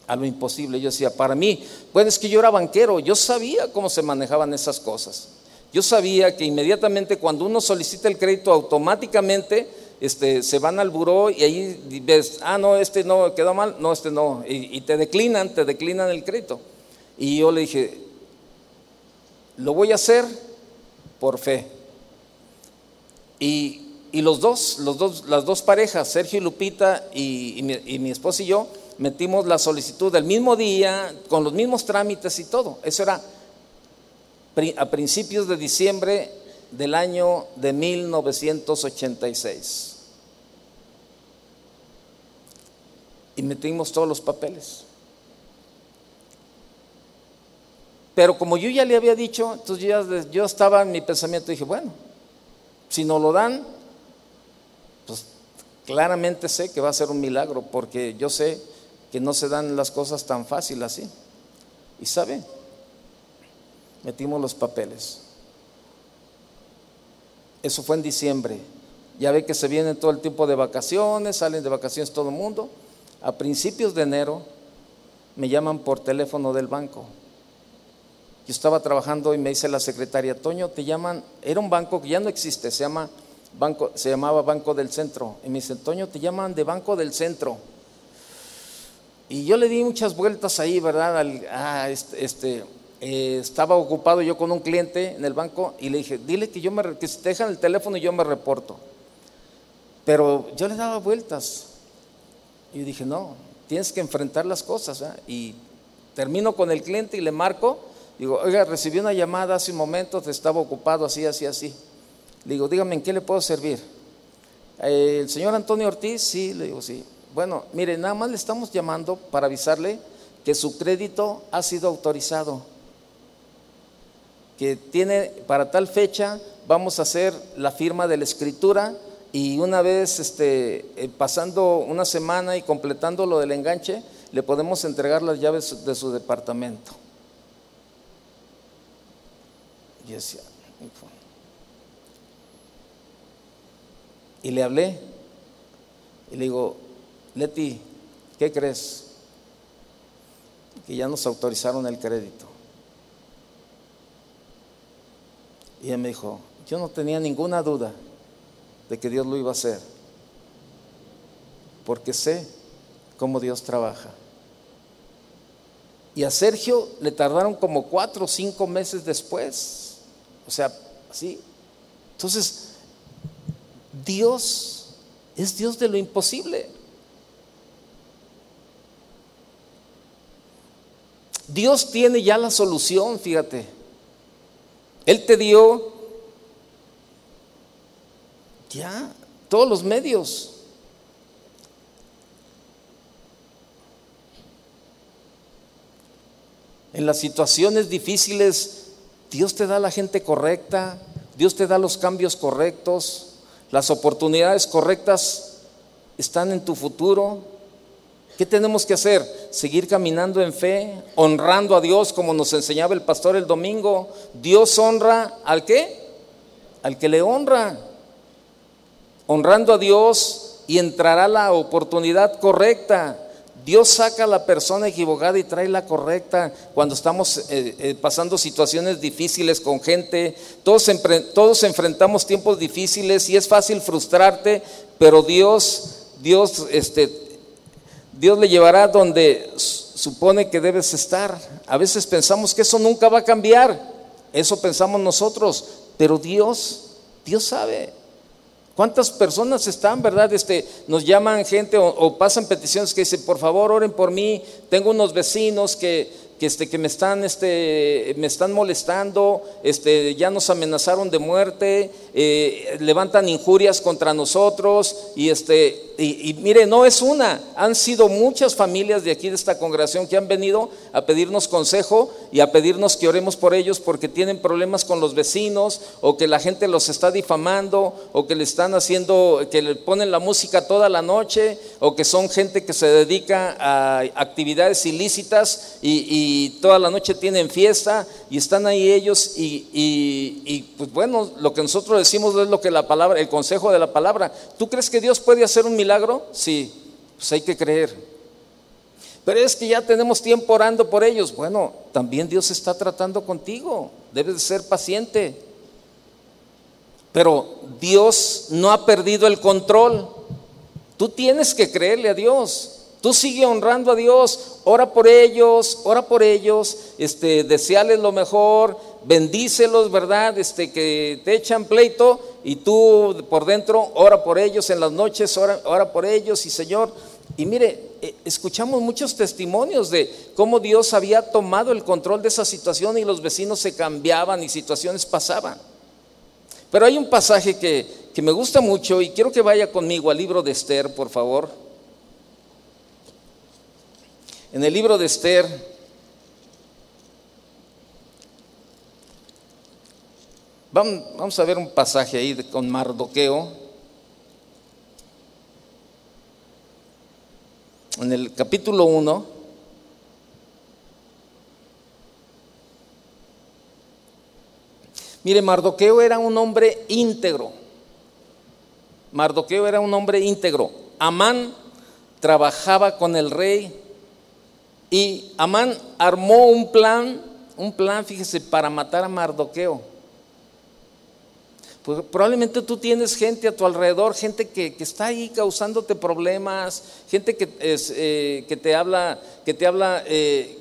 a lo imposible. Yo decía, para mí, bueno, es que yo era banquero, yo sabía cómo se manejaban esas cosas. Yo sabía que inmediatamente cuando uno solicita el crédito, automáticamente este, se van al buró y ahí ves, ah, no, este no, quedó mal, no, este no, y, te declinan, te declinan el crédito. Y yo le dije, lo voy a hacer por fe. Y, dos, los dos, las dos parejas, Sergio y Lupita y, mi, y esposa y yo, metimos la solicitud del mismo día, con los mismos trámites y todo. Eso era a principios de diciembre del año de 1986. Y metimos todos los papeles. Pero como yo ya le había dicho, entonces yo, yo estaba en mi pensamiento y dije, bueno, si no lo dan, claramente sé que va a ser un milagro, porque yo sé que no se dan las cosas tan fácil así. Y sabe, metimos los papeles. Eso fue en diciembre. Ya ve que se viene todo el tiempo de vacaciones, salen de vacaciones todo el mundo. A principios de enero me llaman por teléfono del banco. Yo estaba trabajando y me dice la secretaria, Toño, te llaman, era un banco que ya no existe, se, llama banco, se llamaba Banco del Centro. Y me dice, Toño, te llaman de Banco del Centro. Y yo le di muchas vueltas ahí, ¿verdad? Al, ah, este, este eh, estaba ocupado yo con un cliente en el banco y le dije, dile que yo me, que te dejan el teléfono y yo me reporto. Pero yo le daba vueltas. Y dije, no, tienes que enfrentar las cosas. Y termino con el cliente y le marco. Digo, oiga, recibí una llamada hace un momento, te estaba ocupado así, así, así. Le digo, dígame, ¿en qué le puedo servir? ¿El señor Antonio Ortiz? Sí, le digo, sí. Bueno, mire, nada más le estamos llamando para avisarle que su crédito ha sido autorizado, que tiene para tal fecha, vamos a hacer la firma de la escritura y una vez este, eh, pasando una semana y completando lo del enganche, le podemos entregar las llaves de su departamento. Y decía, y le hablé y le digo, Leti, ¿qué crees? Que ya nos autorizaron el crédito. Y ella me dijo, yo no tenía ninguna duda de que Dios lo iba a hacer, porque sé cómo Dios trabaja. Y a Sergio le tardaron como cuatro o cinco meses después. O sea, así. Entonces, Dios es Dios de lo imposible. Dios tiene ya la solución, fíjate. Él te dio ya todos los medios. En las situaciones difíciles, Dios te da la gente correcta, Dios te da los cambios correctos, las oportunidades correctas están en tu futuro. ¿Qué tenemos que hacer? Seguir caminando en fe, honrando a Dios como nos enseñaba el pastor el domingo. Dios honra al qué? Al que le honra. Honrando a Dios y entrará la oportunidad correcta. Dios saca a la persona equivocada y trae la correcta cuando estamos eh, eh, pasando situaciones difíciles con gente. Todos, todos enfrentamos tiempos difíciles y es fácil frustrarte, pero Dios, Dios este, Dios le llevará donde supone que debes estar. A veces pensamos que eso nunca va a cambiar. Eso pensamos nosotros, pero Dios, Dios sabe. ¿Cuántas personas están, verdad? Este, nos llaman gente o, pasan peticiones que dicen, por favor, oren por mí. Tengo unos vecinos que que, este, que me, están, este, me están molestando, este, ya nos amenazaron de muerte, eh, levantan injurias contra nosotros y, este, y, mire, no es una, han sido muchas familias de aquí de esta congregación que han venido a pedirnos consejo y a pedirnos que oremos por ellos porque tienen problemas con los vecinos o que la gente los está difamando o que le están haciendo, que le ponen la música toda la noche o que son gente que se dedica a actividades ilícitas y y toda la noche tienen fiesta y están ahí ellos y, pues bueno, lo que nosotros decimos es lo que la palabra, el consejo de la palabra. ¿Tú crees que Dios puede hacer un milagro? Sí, pues hay que creer. Pero es que ya tenemos tiempo orando por ellos. Bueno, también Dios está tratando contigo. Debes de ser paciente. Pero Dios no ha perdido el control. Tú tienes que creerle a Dios. Tú sigue honrando a Dios, ora por ellos, ora por ellos, este, deseales lo mejor, bendícelos, ¿verdad? Este, que te echan pleito y tú por dentro ora por ellos en las noches, ora, ora por ellos y Señor. Y mire, eh, escuchamos muchos testimonios de cómo Dios había tomado el control de esa situación y los vecinos se cambiaban y situaciones pasaban. Pero hay un pasaje que, que me gusta mucho y quiero que vaya conmigo al libro de Esther, por favor. En el libro de Esther, vamos, a ver un pasaje ahí con Mardoqueo. En el capítulo 1. Mire, Mardoqueo era un hombre íntegro. Mardoqueo era un hombre íntegro. Amán trabajaba con el rey y Amán armó un plan, un plan, fíjese, para matar a Mardoqueo. Pues probablemente tú tienes gente a tu alrededor, gente que, está ahí causándote problemas, gente que, eh, que te habla, que te habla, eh,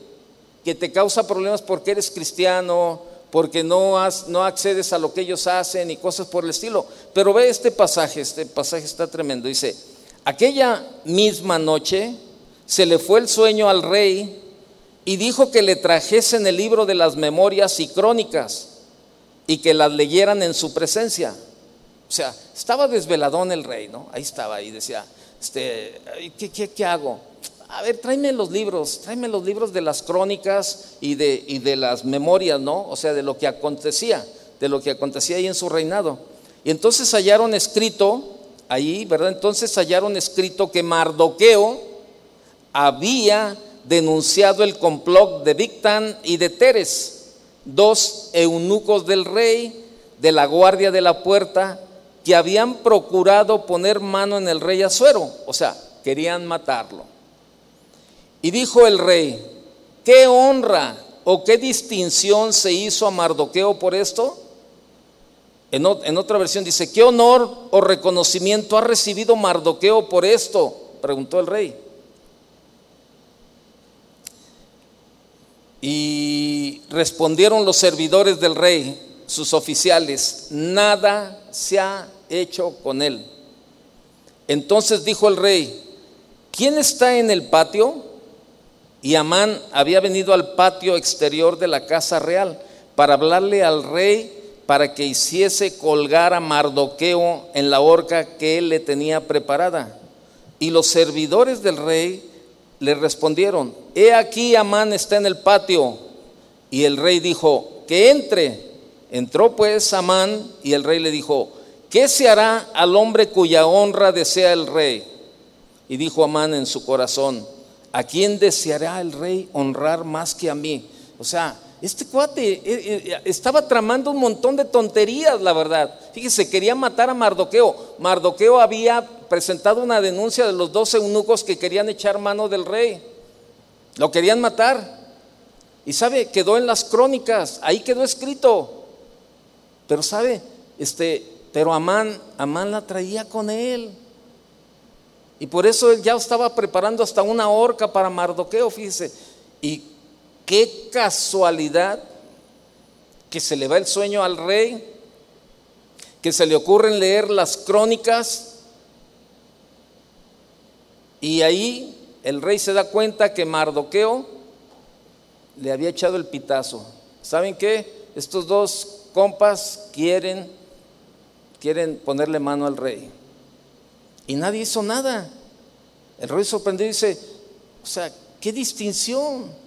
que te causa problemas porque eres cristiano, porque no, has, no accedes a lo que ellos hacen y cosas por el estilo. Pero ve este pasaje, este pasaje está tremendo. Dice, aquella misma noche, se le fue el sueño al rey y dijo que le trajesen el libro de las memorias y crónicas y que las leyeran en su presencia. O sea, estaba desveladón el rey, ¿no? Ahí estaba, ahí decía, este, ¿qué, qué, qué hago? A ver, tráeme los libros, tráeme los libros de las crónicas y de, y de las memorias, ¿no? O sea, de lo que acontecía, de lo que acontecía ahí en su reinado. Y entonces hallaron escrito, ahí, ¿verdad? Entonces hallaron escrito que Mardoqueo, había denunciado el complot de Victan y de Teres, dos eunucos del rey de la guardia de la puerta que habían procurado poner mano en el rey Azuero, o sea, querían matarlo. Y dijo el rey, ¿qué honra o qué distinción se hizo a Mardoqueo por esto? En, en otra versión dice, ¿qué honor o reconocimiento ha recibido Mardoqueo por esto? Preguntó el rey. Y respondieron los servidores del rey, sus oficiales, nada se ha hecho con él. Entonces dijo el rey, ¿quién está en el patio? Y Amán había venido al patio exterior de la casa real para hablarle al rey para que hiciese colgar a Mardoqueo en la horca que él le tenía preparada. Y los servidores del rey le respondieron, he aquí Amán está en el patio. Y el rey dijo, que entre. Entró pues Amán y el rey le dijo, ¿qué se hará al hombre cuya honra desea el rey? Y dijo Amán en su corazón, ¿a quién deseará el rey honrar más que a mí? O sea, este cuate eh, eh, estaba tramando un montón de tonterías, la verdad. Fíjese, quería matar a Mardoqueo. Mardoqueo había presentado una denuncia de los dos eunucos que querían echar mano del rey. Lo querían matar. Y sabe, quedó en las crónicas, ahí quedó escrito. Pero sabe, este, pero Amán, Amán la traía con él. Y por eso él ya estaba preparando hasta una horca para Mardoqueo, fíjese. Y qué casualidad que se le va el sueño al rey, que se le ocurren leer las crónicas y ahí el rey se da cuenta que Mardoqueo le había echado el pitazo. ¿Saben qué? Estos dos compas quieren, quieren ponerle mano al rey. Y nadie hizo nada. El rey sorprendido dice, o sea, qué distinción.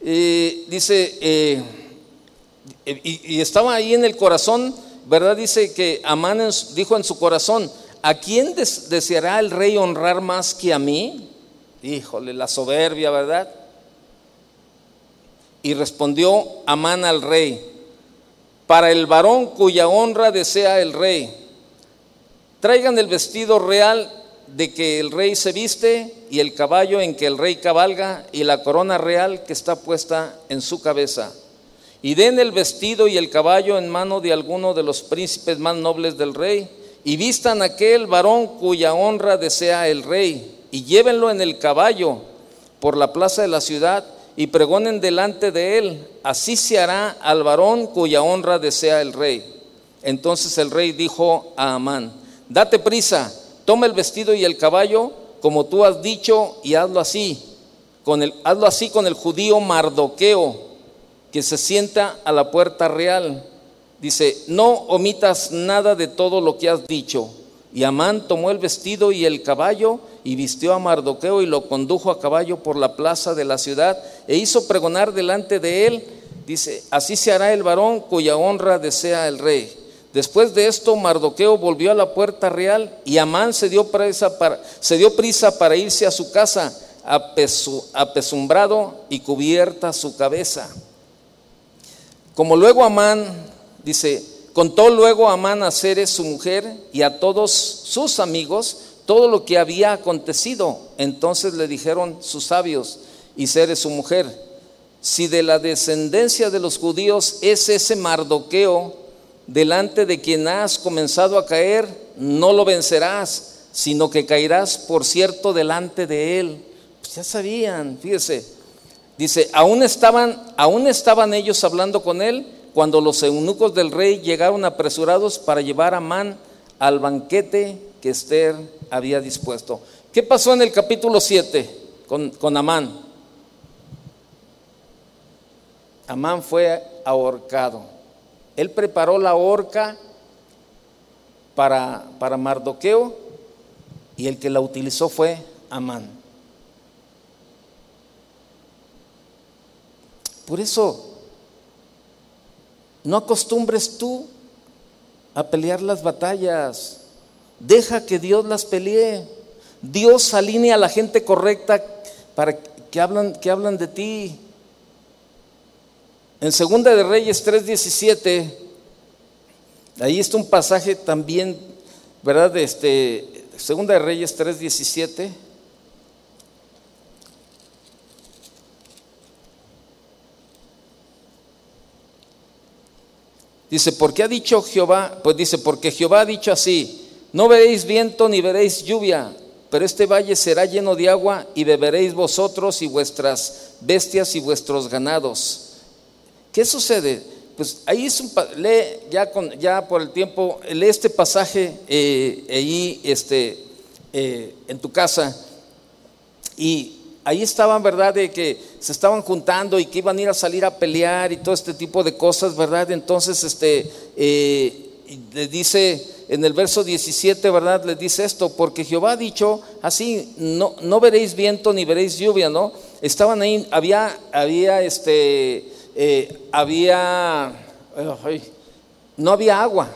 dice, eh, y estaba ahí en el corazón ¿verdad? Dice que Amán dijo en su corazón, ¿a quién deseará el rey honrar más que a mí? Híjole, la soberbia, ¿verdad? Y respondió Amán al rey, para el varón cuya honra desea el rey, traigan el vestido real de que el rey se viste y el caballo en que el rey cabalga y la corona real que está puesta en su cabeza. Y den el vestido y el caballo en mano de alguno de los príncipes más nobles del rey y vistan aquel varón cuya honra desea el rey y llévenlo en el caballo por la plaza de la ciudad y pregonen delante de él, así se hará al varón cuya honra desea el rey. Entonces el rey dijo a Amán, date prisa, toma el vestido y el caballo, como tú has dicho, y hazlo así, con el, hazlo así con el judío Mardoqueo, que se sienta a la puerta real. Dice, no omitas nada de todo lo que has dicho. Y Amán tomó el vestido y el caballo y vistió a Mardoqueo y lo condujo a caballo por la plaza de la ciudad e hizo pregonar delante de él, dice, así se hará el varón cuya honra desea el rey. Después de esto, Mardoqueo volvió a la puerta real y Amán se dio prisa para, se dio prisa para irse a su casa, apesumbrado y cubierta su cabeza. Como luego Amán, dice, contó luego Amán a Ceres su mujer y a todos sus amigos todo lo que había acontecido. Entonces le dijeron sus sabios y Ceres su mujer, si de la descendencia de los judíos es ese Mardoqueo, delante de quien has comenzado a caer, no lo vencerás, sino que caerás, por cierto, delante de él. Pues ya sabían, fíjese. Dice, aún estaban, aún estaban ellos hablando con él cuando los eunucos del rey llegaron apresurados para llevar a Man al banquete que Esther había dispuesto. ¿Qué pasó en el capítulo 7 con, con Amán? Amán fue ahorcado. Él preparó la horca para, para Mardoqueo y el que la utilizó fue Amán. Por eso, no acostumbres tú a pelear las batallas. Deja que Dios las pelee. Dios alinea a la gente correcta para que hablan, que hablan de ti. En Segunda de Reyes 3:17, ahí está un pasaje también, ¿verdad? Este, Segunda de Reyes 3:17. Dice, ¿por qué ha dicho Jehová? Pues dice, porque Jehová ha dicho así, no veréis viento ni veréis lluvia, pero este valle será lleno de agua y beberéis vosotros y vuestras bestias y vuestros ganados. ¿Qué sucede? Pues ahí es un, lee ya, ya por el tiempo, lee este pasaje eh, ahí este, eh, en tu casa y ahí estaban, ¿verdad? De que se estaban juntando y que iban a ir a salir a pelear y todo este tipo de cosas, ¿verdad? Entonces, este, eh, le dice en el verso 17, ¿verdad? Le dice esto, porque Jehová ha dicho así, no, no veréis viento ni veréis lluvia, ¿no? Estaban ahí, había, había este eh, había, no había agua,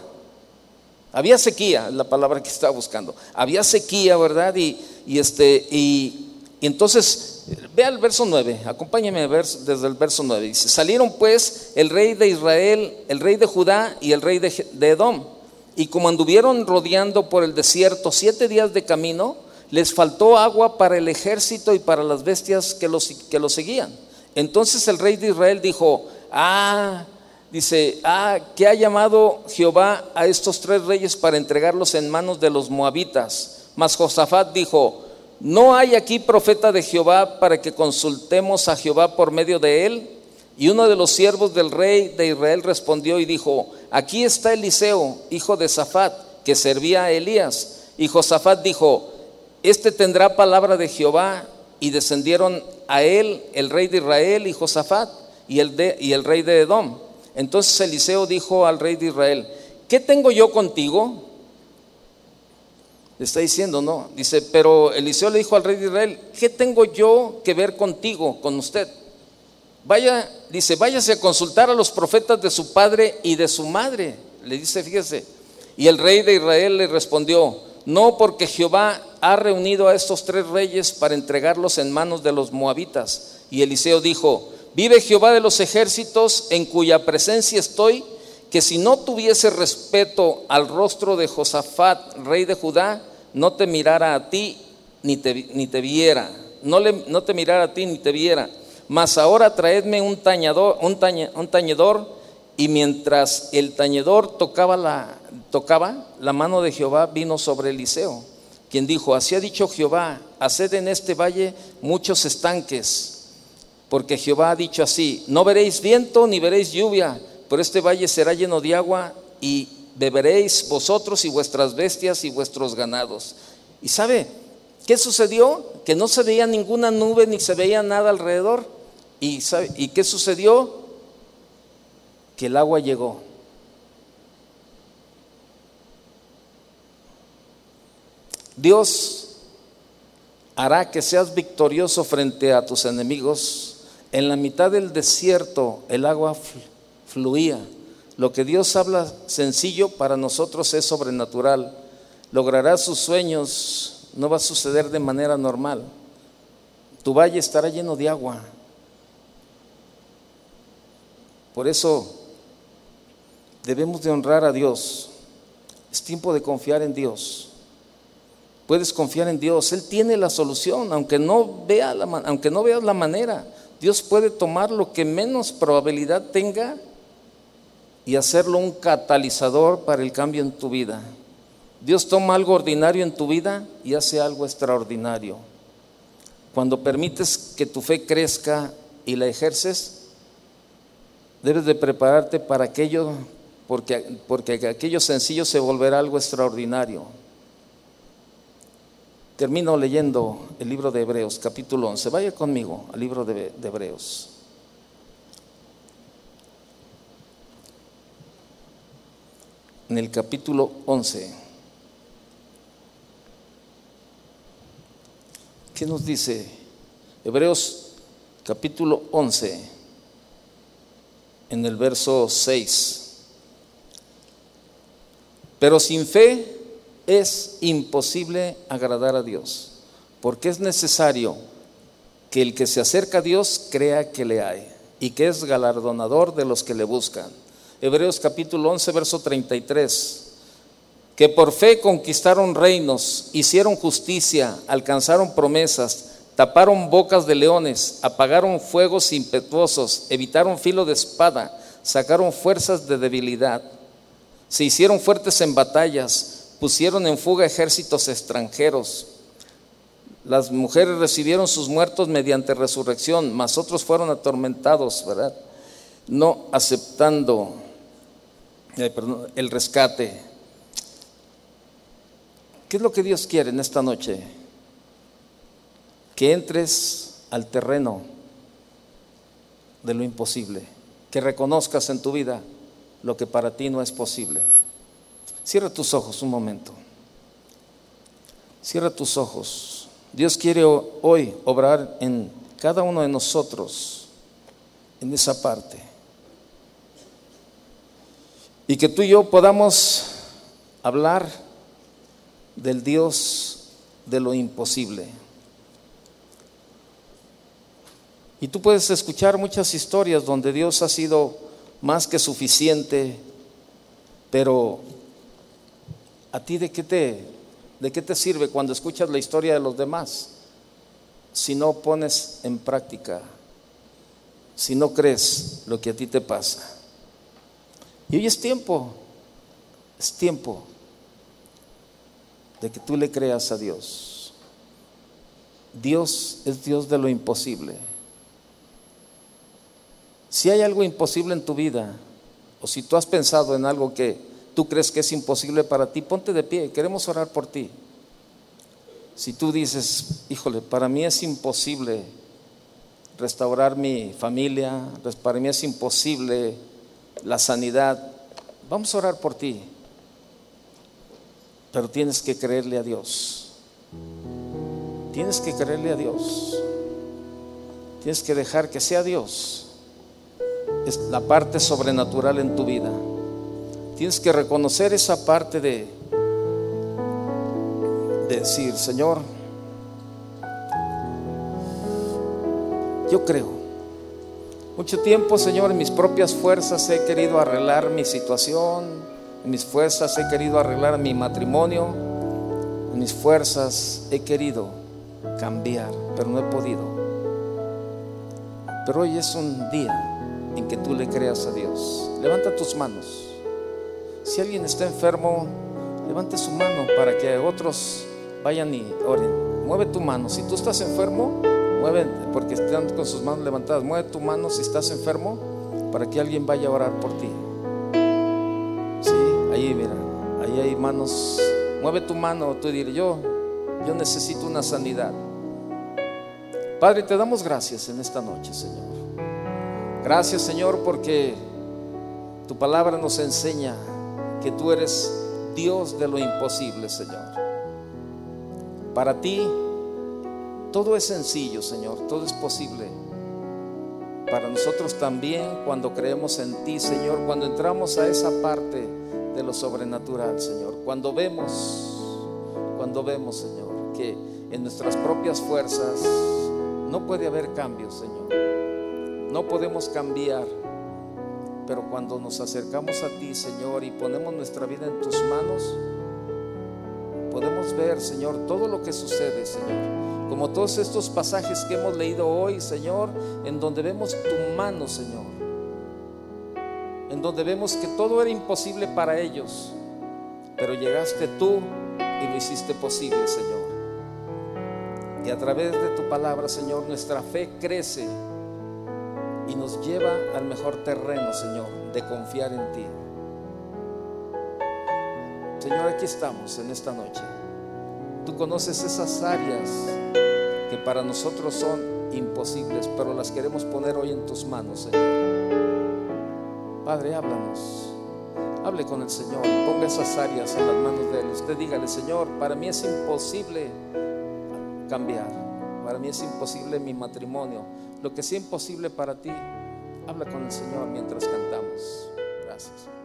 había sequía, la palabra que estaba buscando, había sequía, ¿verdad? Y, este, y, entonces, vea el verso 9, acompáñame desde el verso 9, dice, salieron pues el rey de Israel, el rey de Judá y el rey de, Edom, y como anduvieron rodeando por el desierto siete días de camino, les faltó agua para el ejército y para las bestias que los, que seguían. Entonces el rey de Israel dijo, ah, dice, ah, que ha llamado Jehová a estos tres reyes para entregarlos en manos de los moabitas. Mas Josafat dijo, no hay aquí profeta de Jehová para que consultemos a Jehová por medio de él. Y uno de los siervos del rey de Israel respondió y dijo, aquí está Eliseo, hijo de Safat, que servía a Elías. Y Josafat dijo, este tendrá palabra de Jehová. Y descendieron a él el rey de Israel y Josafat y el, rey de Edom. Entonces Eliseo dijo al rey de Israel, ¿qué tengo yo contigo? Le está diciendo, no. Dice, pero Eliseo le dijo al rey de Israel, ¿qué tengo yo que ver contigo, con usted? Vaya, dice, váyase a consultar a los profetas de su padre y de su madre. Le dice, fíjese. Y el rey de Israel le respondió, no porque Jehová ha reunido a estos tres reyes para entregarlos en manos de los moabitas. Y Eliseo dijo, vive Jehová de los ejércitos en cuya presencia estoy, que si no tuviese respeto al rostro de Josafat, rey de Judá, no te mirara a ti ni te, ni te viera, no, le, no te mirara a ti ni te viera. Mas ahora traedme un, tañador, un, tañedor y mientras el tañedor tocaba la, tocaba, la mano de Jehová vino sobre Eliseo, quien dijo, así ha dicho Jehová, haced en este valle muchos estanques, porque Jehová ha dicho así, no veréis viento ni veréis lluvia, pero este valle será lleno de agua y beberéis vosotros y vuestras bestias y vuestros ganados. ¿Y sabe qué sucedió? Que no se veía ninguna nube ni se veía nada alrededor. ¿Y, sabe, ¿y qué sucedió? Que el agua llegó. Dios hará que seas victorioso frente a tus enemigos. En la mitad del desierto el agua fluía. Lo que Dios habla sencillo para nosotros es sobrenatural. Lograrás sus sueños, no va a suceder de manera normal. Tu valle estará lleno de agua. Por eso debemos de honrar a Dios. Es tiempo de confiar en Dios. Puedes confiar en Dios. Él tiene la solución, aunque no, vea la, aunque no veas la manera. Dios puede tomar lo que menos probabilidad tenga y hacerlo un catalizador para el cambio en tu vida. Dios toma algo ordinario en tu vida y hace algo extraordinario. Cuando permites que tu fe crezca y la ejerces, debes de prepararte para aquello, porque, porque aquello sencillo se volverá algo extraordinario. Termino leyendo el libro de Hebreos, capítulo 11. Vaya conmigo al libro de, de Hebreos. En el capítulo 11. ¿Qué nos dice? Hebreos capítulo 11, en el verso 6. Pero sin fe es imposible agradar a Dios, porque es necesario que el que se acerca a Dios crea que le hay y que es galardonador de los que le buscan. Hebreos capítulo 11, verso 33 que por fe conquistaron reinos, hicieron justicia, alcanzaron promesas, taparon bocas de leones, apagaron fuegos impetuosos, evitaron filo de espada, sacaron fuerzas de debilidad, se hicieron fuertes en batallas, pusieron en fuga ejércitos extranjeros. Las mujeres recibieron sus muertos mediante resurrección, mas otros fueron atormentados, ¿verdad? No aceptando el rescate. ¿Qué es lo que Dios quiere en esta noche? Que entres al terreno de lo imposible, que reconozcas en tu vida lo que para ti no es posible. Cierra tus ojos un momento. Cierra tus ojos. Dios quiere hoy obrar en cada uno de nosotros en esa parte. Y que tú y yo podamos hablar del Dios de lo imposible. Y tú puedes escuchar muchas historias donde Dios ha sido más que suficiente, pero ¿A ti de qué te, de qué te sirve cuando escuchas la historia de los demás si no pones en práctica, si no crees lo que a ti te pasa? Y hoy es tiempo, es tiempo de que tú le creas a Dios. Dios es Dios de lo imposible. Si hay algo imposible en tu vida, o si tú has pensado en algo que tú crees que es imposible para ti, ponte de pie, queremos orar por ti. Si tú dices, híjole, para mí es imposible restaurar mi familia, para mí es imposible la sanidad, vamos a orar por ti. Pero tienes que creerle a Dios. Tienes que creerle a Dios. Tienes que dejar que sea Dios. Es la parte sobrenatural en tu vida. Tienes que reconocer esa parte de, decir, Señor, yo creo. Mucho tiempo, Señor, en mis propias fuerzas he querido arreglar mi situación, en mis fuerzas he querido arreglar mi matrimonio, mis fuerzas he querido cambiar, pero no he podido. Pero hoy es un día en que tú le creas a Dios. Levanta tus manos. Si alguien está enfermo, levante su mano para que otros vayan y oren. Mueve tu mano. Si tú estás enfermo, mueve, porque están con sus manos levantadas. Mueve tu mano si estás enfermo para que alguien vaya a orar por ti. Sí, ahí mira, ahí hay manos. Mueve tu mano, tú diré, yo, yo necesito una sanidad. Padre, te damos gracias en esta noche, Señor. Gracias, Señor, porque tu palabra nos enseña que tú eres Dios de lo imposible, Señor. Para ti todo es sencillo, Señor, todo es posible. Para nosotros también cuando creemos en ti, Señor, cuando entramos a esa parte de lo sobrenatural, Señor, cuando vemos, cuando vemos, Señor, que en nuestras propias fuerzas no puede haber cambio, Señor. No podemos cambiar pero cuando nos acercamos a ti, Señor, y ponemos nuestra vida en tus manos, podemos ver, Señor, todo lo que sucede, Señor. Como todos estos pasajes que hemos leído hoy, Señor, en donde vemos tu mano, Señor. En donde vemos que todo era imposible para ellos, pero llegaste tú y lo hiciste posible, Señor. Y a través de tu palabra, Señor, nuestra fe crece y nos lleva al mejor terreno, Señor, de confiar en ti. Señor, aquí estamos en esta noche. Tú conoces esas áreas que para nosotros son imposibles, pero las queremos poner hoy en tus manos, Señor. Padre, háblanos. Hable con el Señor. Ponga esas áreas en las manos de Él. Usted dígale, Señor, para mí es imposible cambiar. Para mí es imposible mi matrimonio lo que sea imposible para ti, habla con el Señor mientras cantamos. Gracias.